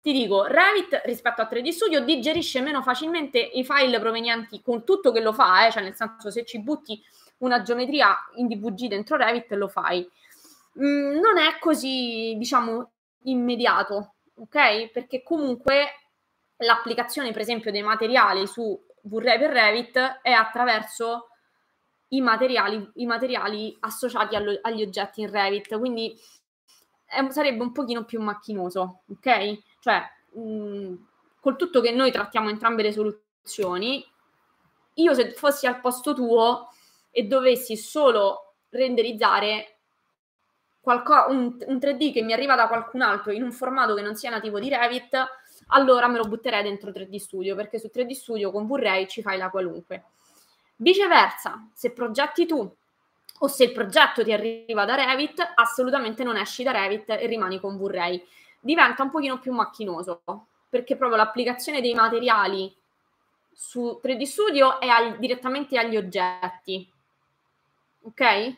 Ti dico, Revit rispetto a 3D Studio digerisce meno facilmente i file provenienti con tutto che lo fa, eh? cioè nel senso se ci butti una geometria in DVG dentro Revit lo fai. Mm, non è così, diciamo, immediato, ok? Perché comunque l'applicazione, per esempio, dei materiali su V-Ray per Revit è attraverso i materiali, i materiali associati allo, agli oggetti in Revit, quindi è, sarebbe un pochino più macchinoso, ok? Cioè, mh, mm, col tutto che noi trattiamo entrambe le soluzioni, io se fossi al posto tuo e dovessi solo renderizzare qualco- un, un 3D che mi arriva da qualcun altro in un formato che non sia nativo di Revit, allora me lo butterei dentro 3D Studio, perché su 3D Studio con V-Ray ci fai la qualunque. Viceversa, se progetti tu o se il progetto ti arriva da Revit, assolutamente non esci da Revit e rimani con V-Ray. Diventa un pochino più macchinoso, perché proprio l'applicazione dei materiali su 3D Studio è al, direttamente agli oggetti. Ok?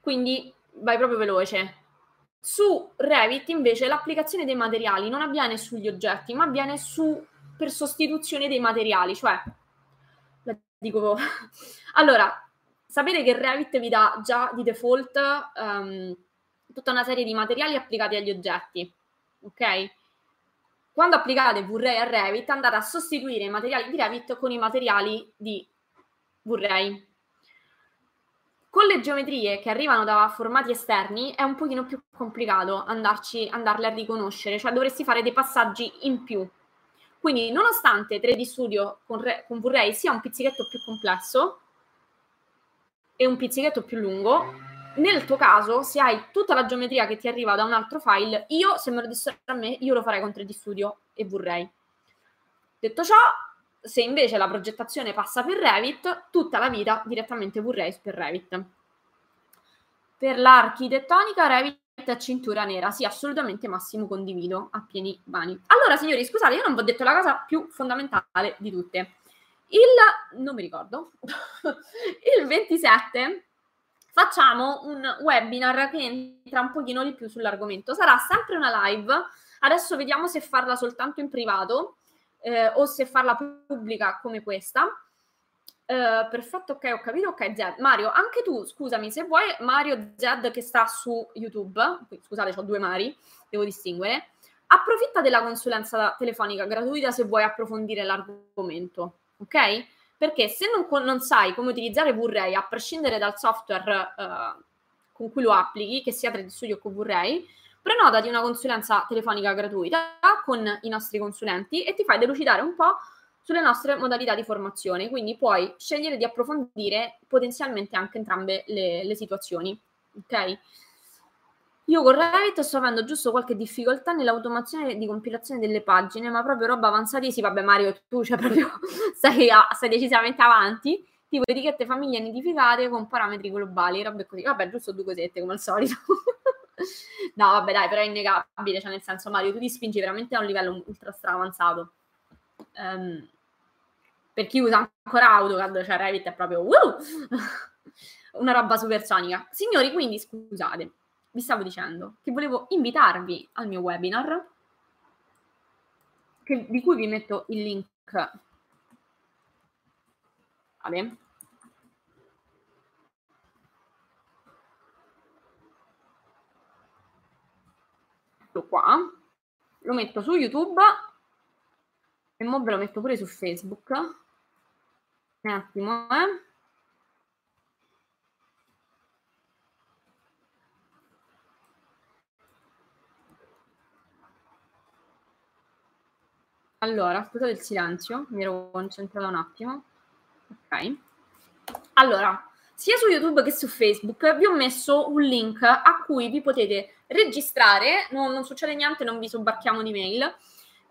Quindi vai proprio veloce. Su Revit invece l'applicazione dei materiali non avviene sugli oggetti, ma avviene su, per sostituzione dei materiali, cioè dico allora, sapete che Revit vi dà già di default um, tutta una serie di materiali applicati agli oggetti, ok? Quando applicate V-Ray a Revit andate a sostituire i materiali di Revit con i materiali di V-Ray con le geometrie che arrivano da formati esterni è un pochino più complicato andarci, andarle a riconoscere, cioè dovresti fare dei passaggi in più. Quindi, nonostante 3D Studio con, Re, con V-Ray sia un pizzichetto più complesso e un pizzichetto più lungo, nel tuo caso, se hai tutta la geometria che ti arriva da un altro file, io, se me lo dessero a me, io lo farei con 3D Studio e V-Ray. Detto ciò, se invece la progettazione passa per Revit, tutta la vita direttamente V-Race per Revit. Per l'architettonica Revit è cintura nera, sì, assolutamente Massimo condivido a pieni mani. Allora, signori, scusate, io non vi ho detto la cosa più fondamentale di tutte. Il, non mi ricordo, il 27 facciamo un webinar che entra un pochino di più sull'argomento. Sarà sempre una live, adesso vediamo se farla soltanto in privato, eh, o se farla pubblica come questa. Uh, perfetto, ok, ho capito. Ok, Zed. Mario, anche tu, scusami, se vuoi, Mario Zed che sta su YouTube, scusate, ho due Mari, devo distinguere, approfitta della consulenza telefonica gratuita se vuoi approfondire l'argomento, ok? Perché se non, non sai come utilizzare V-Ray, a prescindere dal software uh, con cui lo applichi, che sia 3D Studio o con V-Ray, prenotati una consulenza telefonica gratuita con i nostri consulenti e ti fai delucidare un po' sulle nostre modalità di formazione. Quindi puoi scegliere di approfondire potenzialmente anche entrambe le, le situazioni. Ok? Io con Revit sto avendo giusto qualche difficoltà nell'automazione di compilazione delle pagine, ma proprio roba avanzatissima. Vabbè, Mario, tu cioè proprio stai, stai decisamente avanti. Tipo etichette famiglie nidificate con parametri globali, robe così. Vabbè, giusto due cosette come al solito. No, vabbè, dai, però è innegabile, cioè nel senso, Mario, tu ti spingi veramente a un livello ultra avanzato. Um, per chi usa ancora AutoCAD, cioè Revit è proprio uh, una roba supersonica. Signori, quindi scusate, vi stavo dicendo che volevo invitarvi al mio webinar, che, di cui vi metto il link. Vale qua, lo metto su YouTube e mo ve lo metto pure su Facebook. Un attimo, eh. Allora, scusate il silenzio, mi ero concentrata un attimo. Ok. Allora, sia su YouTube che su Facebook vi ho messo un link a cui vi potete registrare, non, non succede niente, non vi sobbarchiamo di mail,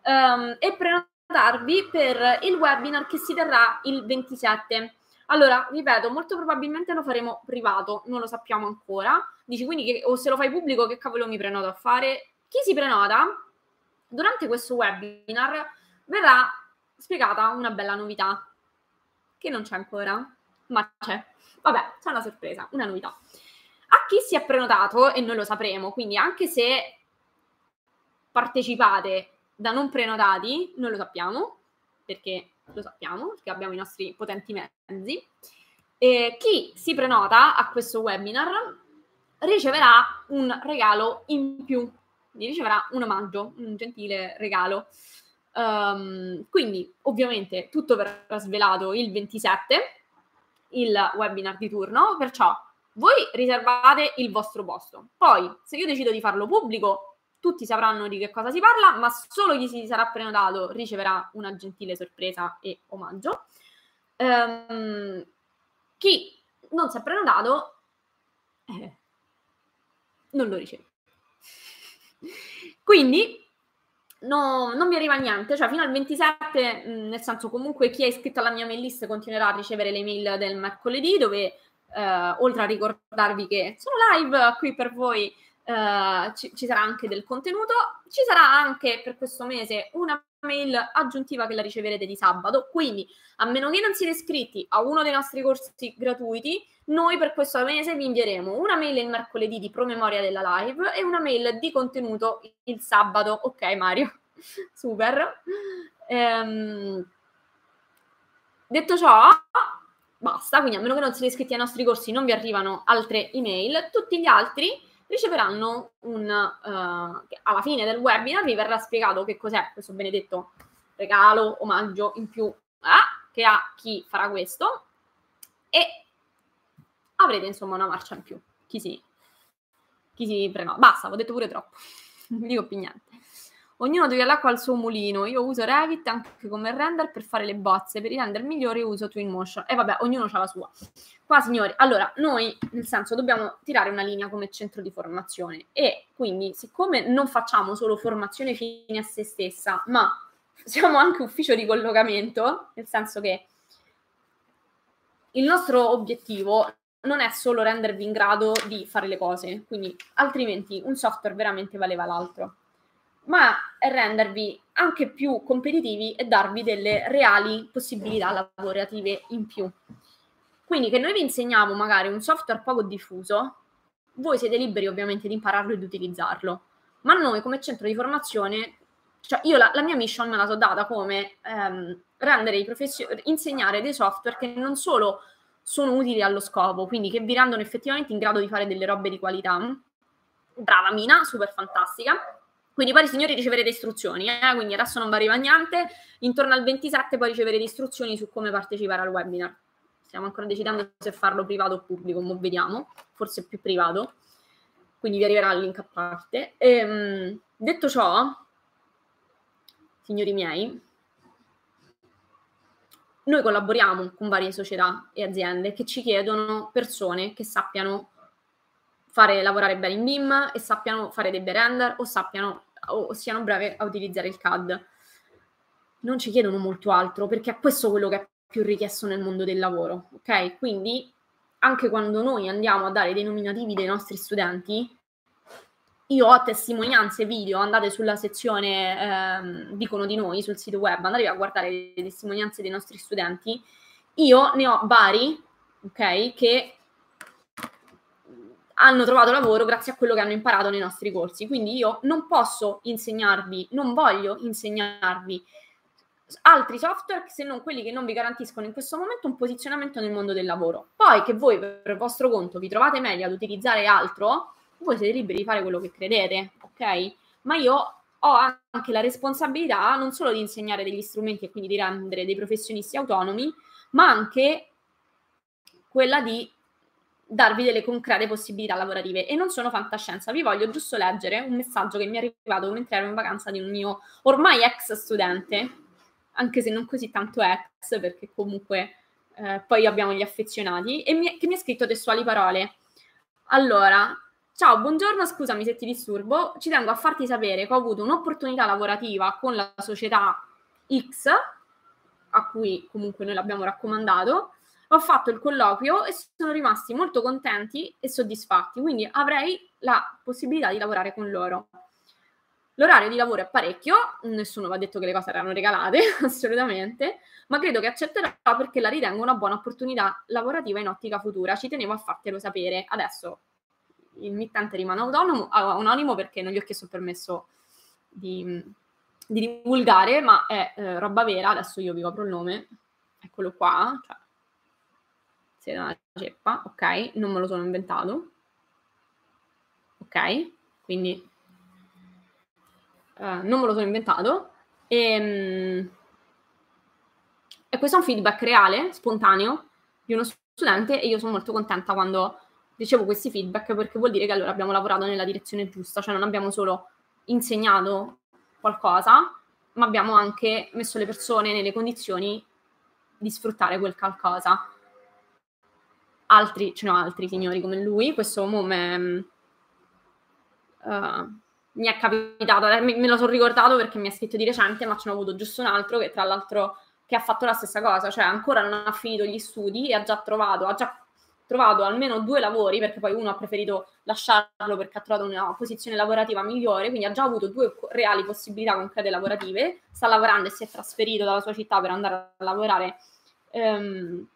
um, e prenotarvi per il webinar che si terrà il 27. Allora, ripeto, molto probabilmente lo faremo privato, non lo sappiamo ancora. Dici quindi che, o se lo fai pubblico, che cavolo mi prenoto a fare? Chi si prenota durante questo webinar verrà spiegata una bella novità, che non c'è ancora, ma c'è. Vabbè, c'è una sorpresa, una novità. A chi si è prenotato, e noi lo sapremo, quindi anche se partecipate da non prenotati, noi lo sappiamo, perché lo sappiamo, perché abbiamo i nostri potenti mezzi. E chi si prenota a questo webinar riceverà un regalo in più, quindi riceverà un omaggio, un gentile regalo. Um, quindi ovviamente tutto verrà svelato il 27, il webinar di turno, perciò voi riservate il vostro posto. Poi, se io decido di farlo pubblico, tutti sapranno di che cosa si parla, ma solo chi si sarà prenotato riceverà una gentile sorpresa e omaggio. Um, chi non si è prenotato eh, non lo riceve. Quindi no, non mi arriva niente, cioè fino al 27, mh, nel senso comunque chi è iscritto alla mia mail list continuerà a ricevere le mail del mercoledì dove eh, oltre a ricordarvi che sono live qui per voi eh, ci, ci, sarà anche del contenuto, ci sarà anche per questo mese una mail aggiuntiva che la riceverete di sabato, quindi a meno che non siete iscritti a uno dei nostri corsi gratuiti, noi per questo mese vi invieremo una mail il mercoledì di promemoria della live e una mail di contenuto il sabato. Ok Mario, super. Ehm, detto ciò, basta, quindi a meno che non siete iscritti ai nostri corsi non vi arrivano altre email, tutti gli altri riceveranno un... Uh, alla fine del webinar vi verrà spiegato che cos'è questo benedetto regalo, omaggio in più eh, che ha chi farà questo e avrete insomma una marcia in più. Chi si, chi si prenota. Basta, ho detto pure troppo, non dico più niente. Ognuno deve l'acqua al suo mulino. Io uso Revit anche come render per fare le bozze. Per i render migliori uso Twinmotion. E vabbè, ognuno ha la sua. Qua, signori, allora, noi, nel senso, dobbiamo tirare una linea come centro di formazione. E quindi, siccome non facciamo solo formazione fine a se stessa, ma siamo anche ufficio di collocamento, nel senso che il nostro obiettivo non è solo rendervi in grado di fare le cose, quindi altrimenti un software veramente valeva l'altro ma rendervi anche più competitivi e darvi delle reali possibilità lavorative in più. Quindi che noi vi insegniamo magari un software poco diffuso, voi siete liberi ovviamente di impararlo e di utilizzarlo, ma noi come centro di formazione, cioè io la, la mia mission me la so data come ehm, rendere i professionisti, insegnare dei software che non solo sono utili allo scopo, quindi che vi rendono effettivamente in grado di fare delle robe di qualità. Brava Mina, super fantastica quindi poi signori riceverete istruzioni, eh? quindi adesso non vi arriva niente, intorno al 27 poi riceverete istruzioni su come partecipare al webinar. Stiamo ancora decidendo se farlo privato o pubblico, ma vediamo, forse più privato, quindi vi arriverà il link a parte. E, ehm, detto ciò, signori miei, noi collaboriamo con varie società e aziende che ci chiedono persone che sappiano fare lavorare bene in BIM e sappiano fare dei render o sappiano o siano brave a utilizzare il CAD. Non ci chiedono molto altro perché è questo quello che è più richiesto nel mondo del lavoro, ok? Quindi anche quando noi andiamo a dare dei nominativi dei nostri studenti, io ho testimonianze video, andate sulla sezione ehm, Dicono di noi sul sito web, andate a guardare le testimonianze dei nostri studenti, io ne ho vari, ok, che hanno trovato lavoro grazie a quello che hanno imparato nei nostri corsi. Quindi io non posso insegnarvi, non voglio insegnarvi altri software se non quelli che non vi garantiscono in questo momento un posizionamento nel mondo del lavoro. Poi che voi per vostro conto vi trovate meglio ad utilizzare altro, voi siete liberi di fare quello che credete, ok? Ma io ho anche la responsabilità non solo di insegnare degli strumenti e quindi di rendere dei professionisti autonomi, ma anche quella di darvi delle concrete possibilità lavorative e non sono fantascienza. Vi voglio giusto leggere un messaggio che mi è arrivato mentre ero in vacanza di un mio ormai ex studente, anche se non così tanto ex, perché comunque eh, poi abbiamo gli affezionati, e mi, che mi ha scritto testuali parole. Allora, ciao, buongiorno, scusami se ti disturbo, ci tengo a farti sapere che ho avuto un'opportunità lavorativa con la società X, a cui comunque noi l'abbiamo raccomandato, ho fatto il colloquio e sono rimasti molto contenti e soddisfatti, quindi avrei la possibilità di lavorare con loro. L'orario di lavoro è parecchio, nessuno va detto che le cose erano regalate, assolutamente, ma credo che accetterò perché la ritengo una buona opportunità lavorativa in ottica futura. Ci tenevo a fartelo sapere. Adesso il mittente rimane autonomo, anonimo perché non gli ho chiesto permesso di, di divulgare, ma è eh, roba vera. Adesso io vi copro il nome, eccolo qua, cioè, siete una ceppa, ok, non me lo sono inventato, ok, quindi uh, non me lo sono inventato. E, um, e questo è un feedback reale, spontaneo, di uno studente e io sono molto contenta quando ricevo questi feedback perché vuol dire che allora abbiamo lavorato nella direzione giusta, cioè non abbiamo solo insegnato qualcosa, ma abbiamo anche messo le persone nelle condizioni di sfruttare quel qualcosa. Altri, ce ne ho altri signori come lui, questo me, uh, mi è capitato, me, me lo sono ricordato perché mi ha scritto di recente, ma ce n'ho avuto giusto un altro che tra l'altro che ha fatto la stessa cosa, cioè ancora non ha finito gli studi e ha già trovato, ha già trovato almeno due lavori, perché poi uno ha preferito lasciarlo perché ha trovato una posizione lavorativa migliore, quindi ha già avuto due reali possibilità concrete lavorative, sta lavorando e si è trasferito dalla sua città per andare a lavorare, ehm,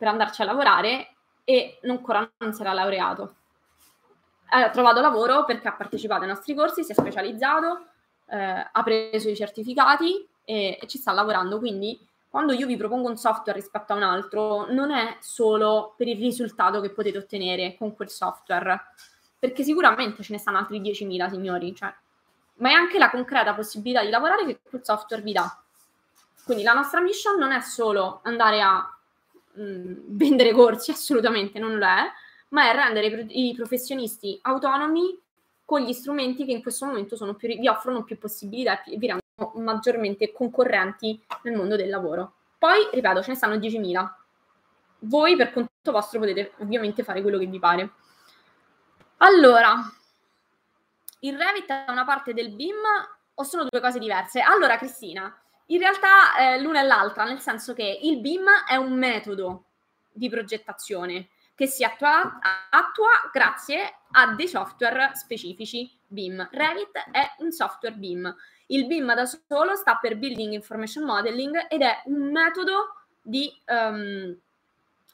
per andarci a lavorare e ancora non si era laureato. Ha trovato lavoro perché ha partecipato ai nostri corsi, si è specializzato, eh, ha preso i certificati e, e ci sta lavorando, quindi quando io vi propongo un software rispetto a un altro, non è solo per il risultato che potete ottenere con quel software, perché sicuramente ce ne stanno altri 10.000 signori, cioè, ma è anche la concreta possibilità di lavorare che quel software vi dà. Quindi la nostra mission non è solo andare a mh, mm, vendere corsi, assolutamente non lo è, ma è rendere i professionisti autonomi con gli strumenti che in questo momento più, vi offrono più possibilità e vi rendono maggiormente concorrenti nel mondo del lavoro. Poi, ripeto, ce ne stanno 10.000. Voi per conto vostro potete ovviamente fare quello che vi pare. Allora, il Revit è una parte del BIM o sono due cose diverse? Allora, Cristina, in realtà eh, l'una è l'altra, nel senso che il BIM è un metodo di progettazione che si attua, attua grazie a dei software specifici BIM. Revit è un software BIM. Il BIM da solo sta per Building Information Modeling ed è un metodo di, um,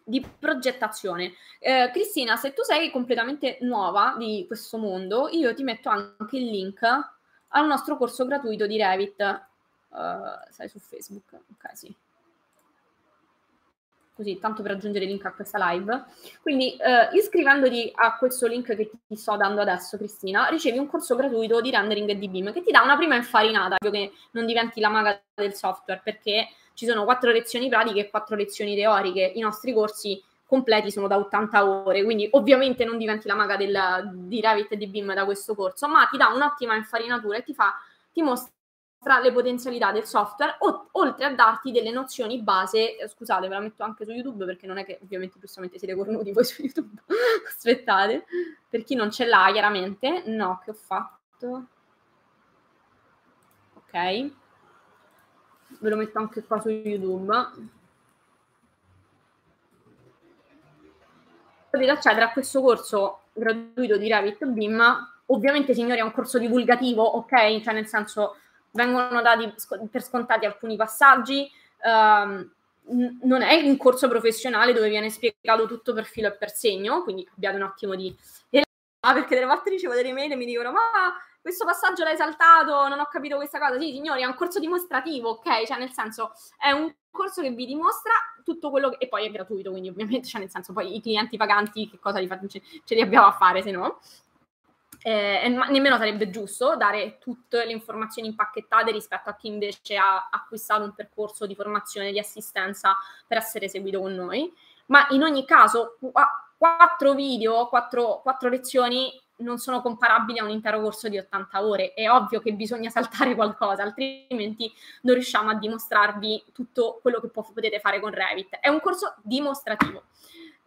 di progettazione. Eh, Cristina, se tu sei completamente nuova di questo mondo, io ti metto anche il link al nostro corso gratuito di Revit. Uh, sai su Facebook? Ok, sì così tanto per aggiungere link a questa live. Quindi eh, iscrivendoti a questo link che ti sto dando adesso, Cristina, ricevi un corso gratuito di rendering e di BIM che ti dà una prima infarinata, che non diventi la maga del software, perché ci sono quattro lezioni pratiche e quattro lezioni teoriche. I nostri corsi completi sono da 80 ore, quindi ovviamente non diventi la maga del, di Revit e di BIM da questo corso, ma ti dà un'ottima infarinatura e ti fa ti mostra tra le potenzialità del software, o, oltre a darti delle nozioni base, eh, scusate, ve la metto anche su YouTube perché non è che ovviamente giustamente siete cornuti voi su YouTube, aspettate, per chi non ce l'ha chiaramente, no, che ho fatto, ok, ve lo metto anche qua su YouTube, potete accedere a questo corso gratuito di Revit BIM, ovviamente signori è un corso divulgativo, ok, cioè nel senso vengono dati per scontati alcuni passaggi, um, non è un corso professionale dove viene spiegato tutto per filo e per segno, quindi abbiate un attimo di... perché delle volte ricevo delle mail e mi dicono ma questo passaggio l'hai saltato, non ho capito questa cosa. Sì, signori, è un corso dimostrativo, ok? Cioè, nel senso, è un corso che vi dimostra tutto quello che... E poi è gratuito, quindi ovviamente, cioè, nel senso, poi i clienti paganti che cosa li fa... ce, ce li abbiamo a fare, se no eh, e nemmeno sarebbe giusto dare tutte le informazioni impacchettate rispetto a chi invece ha acquistato un percorso di formazione, di assistenza per essere seguito con noi. Ma in ogni caso, quattro video, quattro, quattro lezioni non sono comparabili a un intero corso di 80 ore. È ovvio che bisogna saltare qualcosa, altrimenti non riusciamo a dimostrarvi tutto quello che potete fare con Revit. È un corso dimostrativo.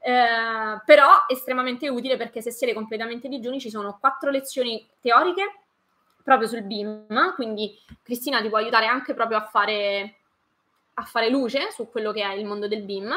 Eh, però estremamente utile perché se siete completamente digiuni ci sono quattro lezioni teoriche proprio sul BIM, quindi Cristina ti può aiutare anche proprio a fare, a fare luce su quello che è il mondo del BIM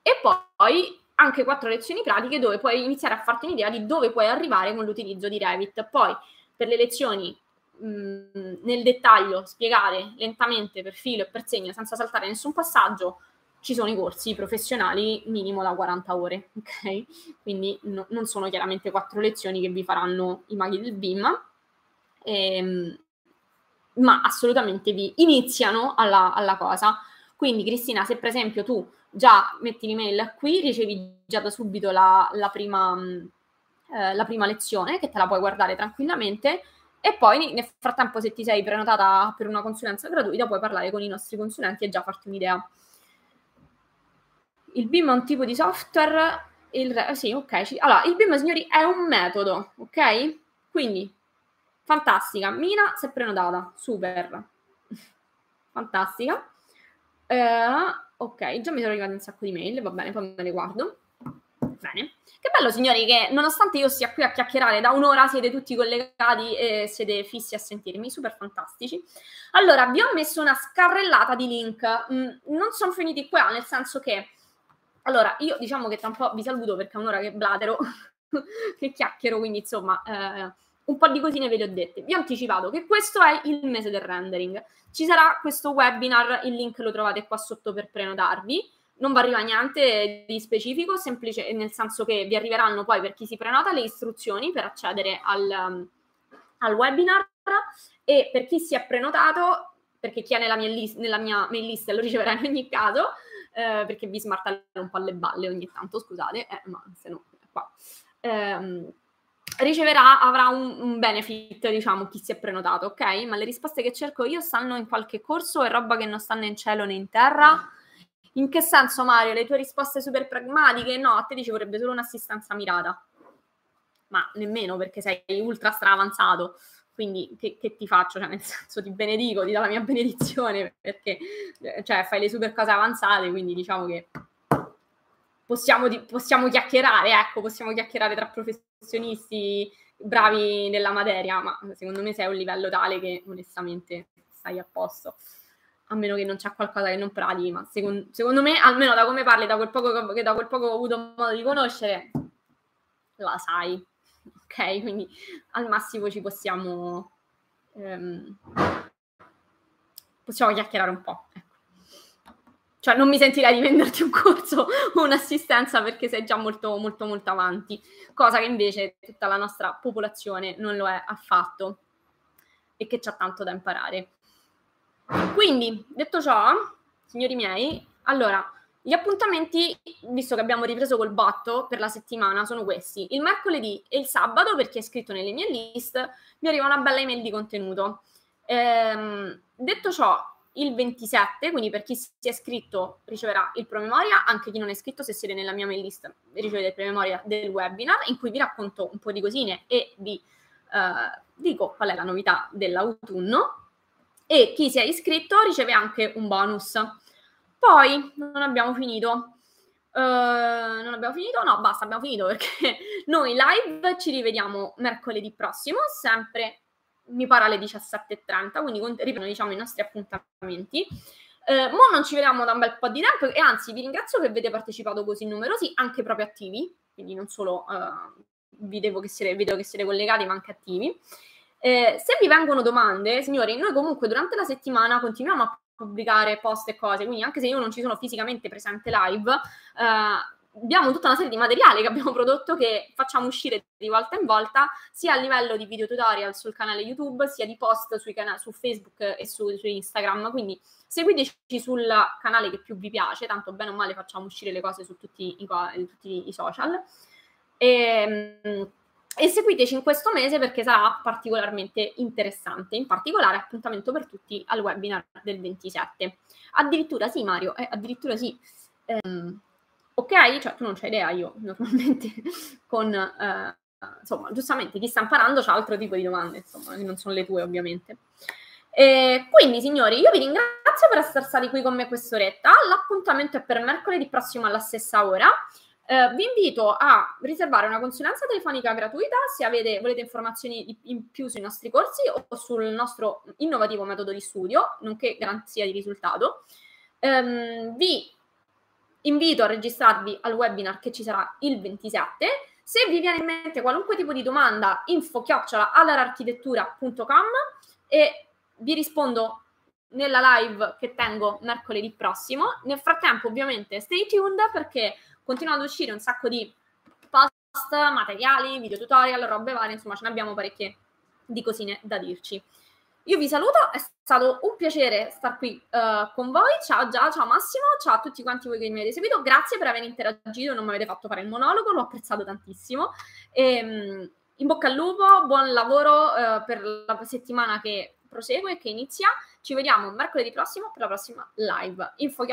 e poi anche quattro lezioni pratiche dove puoi iniziare a farti un'idea di dove puoi arrivare con l'utilizzo di Revit. Poi per le lezioni mh, nel dettaglio, spiegare lentamente per filo e per segno senza saltare nessun passaggio, ci sono i corsi professionali minimo da 40 ore, ok? Quindi no, non sono chiaramente quattro lezioni che vi faranno i maghi del BIM, ehm, ma assolutamente vi iniziano alla, alla cosa. Quindi Cristina, se per esempio tu già metti l'email qui, ricevi già da subito la, la, prima, eh, la prima lezione, che te la puoi guardare tranquillamente, e poi nel frattempo se ti sei prenotata per una consulenza gratuita puoi parlare con i nostri consulenti e già farti un'idea. Il BIM è un tipo di software, il, sì, ok. Allora, il BIM, signori, è un metodo, ok? Quindi, fantastica. Mina si è prenotata, super. Fantastica. Eh, ok, già mi sono arrivate un sacco di mail, va bene, poi me le guardo. Bene. Che bello, signori, che nonostante io sia qui a chiacchierare da un'ora, siete tutti collegati e siete fissi a sentirmi, super fantastici. Allora, vi ho messo una scarrellata di link. Mm, non sono finiti qua, nel senso che... Allora, io diciamo che tra un po' vi saluto perché è un'ora che blatero, che chiacchiero, quindi insomma... Eh, un po' di cosine ve le ho dette. Vi ho anticipato che questo è il mese del rendering. Ci sarà questo webinar, il link lo trovate qua sotto per prenotarvi. Non vi arriva niente di specifico, semplice nel senso che vi arriveranno poi per chi si prenota le istruzioni per accedere al, um, al webinar e per chi si è prenotato, perché chi è nella mia, list, nella mia mail list lo riceverà in ogni caso, eh, perché vi smarta un po' le balle ogni tanto, scusate, eh, ma se no, qua. Um, riceverà, avrà un, un, benefit, diciamo, chi si è prenotato, ok? Ma le risposte che cerco io stanno in qualche corso e roba che non sta né in cielo né in terra. In che senso, Mario? Le tue risposte super pragmatiche? No, a te ti ci vorrebbe solo un'assistenza mirata. Ma nemmeno perché sei ultra stra avanzato. Quindi che, che, ti faccio? Cioè, nel senso ti benedico, ti do la mia benedizione perché cioè, fai le super cose avanzate, quindi diciamo che possiamo, possiamo chiacchierare, ecco, possiamo chiacchierare tra professionisti bravi nella materia, ma secondo me sei a un livello tale che onestamente stai a posto. A meno che non c'è qualcosa che non pratichi, ma secondo, secondo me, almeno da come parli, da quel poco che da quel poco ho avuto modo di conoscere, la sai. Ok, quindi al massimo ci possiamo ehm, possiamo chiacchierare un po'. Ecco. Cioè non mi sentirei di venderti un corso o un'assistenza perché sei già molto, molto, molto avanti, cosa che invece tutta la nostra popolazione non lo è affatto e che c'ha tanto da imparare. Quindi, detto ciò, signori miei, allora, gli appuntamenti, visto che abbiamo ripreso col botto per la settimana, sono questi. Il mercoledì e il sabato, per chi è iscritto nelle mie list, mi arriva una bella email di contenuto. Ehm, detto ciò, il 27, quindi per chi si è iscritto riceverà il promemoria, anche chi non è iscritto se siete nella mia mail list ricevete il promemoria del webinar in cui vi racconto un po' di cosine e vi eh, dico qual è la novità dell'autunno e chi si è iscritto riceve anche un bonus. Poi non abbiamo finito. Uh, non abbiamo finito? No, basta, abbiamo finito perché noi live ci rivediamo mercoledì prossimo, sempre mi pare alle 17.30, quindi riprendono diciamo i nostri appuntamenti. Eh, mo non ci vediamo da un bel po' di tempo e anzi vi ringrazio che avete partecipato così numerosi, anche proprio attivi, quindi non solo eh, vedo, che siete, vedo che siete collegati ma anche attivi. Eh, se vi vengono domande, signori, noi comunque durante la settimana continuiamo a pubblicare post e cose, quindi anche se io non ci sono fisicamente presente live, eh, abbiamo tutta una serie di materiale che abbiamo prodotto che facciamo uscire di volta in volta, sia a livello di video tutorial sul canale YouTube, sia di post cana- su Facebook e su, su, Instagram. Quindi seguiteci sul canale che più vi piace, tanto bene o male facciamo uscire le cose su tutti i, tutti i social. E, e seguiteci in questo mese perché sarà particolarmente interessante, in particolare appuntamento per tutti al webinar del 27. Addirittura sì, Mario, eh, addirittura sì. Ehm, ok? Cioè, tu non c'hai idea, io normalmente con, eh, insomma, giustamente chi sta imparando ha altro tipo di domande, insomma, che non sono le tue ovviamente. E quindi, signori, io vi ringrazio per essere stati qui con me quest'oretta. L'appuntamento è per mercoledì prossimo alla stessa ora. Eh, vi invito a riservare una consulenza telefonica gratuita se avete, volete informazioni in più sui nostri corsi o sul nostro innovativo metodo di studio, nonché garanzia di risultato. Um, vi invito a registrarvi al webinar che ci sarà il 27. Se vi viene in mente qualunque tipo di domanda, info chiocciola all'architettura.com e vi rispondo nella live che tengo mercoledì prossimo. Nel frattempo, ovviamente, stay tuned perché continuano ad uscire un sacco di post, materiali, video tutorial, robe varie, insomma, ce ne abbiamo parecchie di cosine da dirci. Io vi saluto, è stato un piacere star qui uh, con voi. Ciao Già, ciao Massimo, ciao a tutti quanti voi che mi avete seguito. Grazie per aver interagito, non mi avete fatto fare il monologo, l'ho apprezzato tantissimo. E, um, in bocca al lupo, buon lavoro uh, per la settimana che prosegue e che inizia. Ci vediamo mercoledì prossimo per la prossima live. Info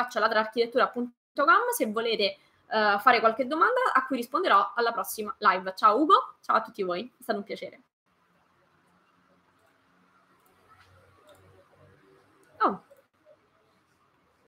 se volete fare qualche domanda a cui risponderò alla prossima live. Ciao Ugo, ciao a tutti voi, è stato un piacere.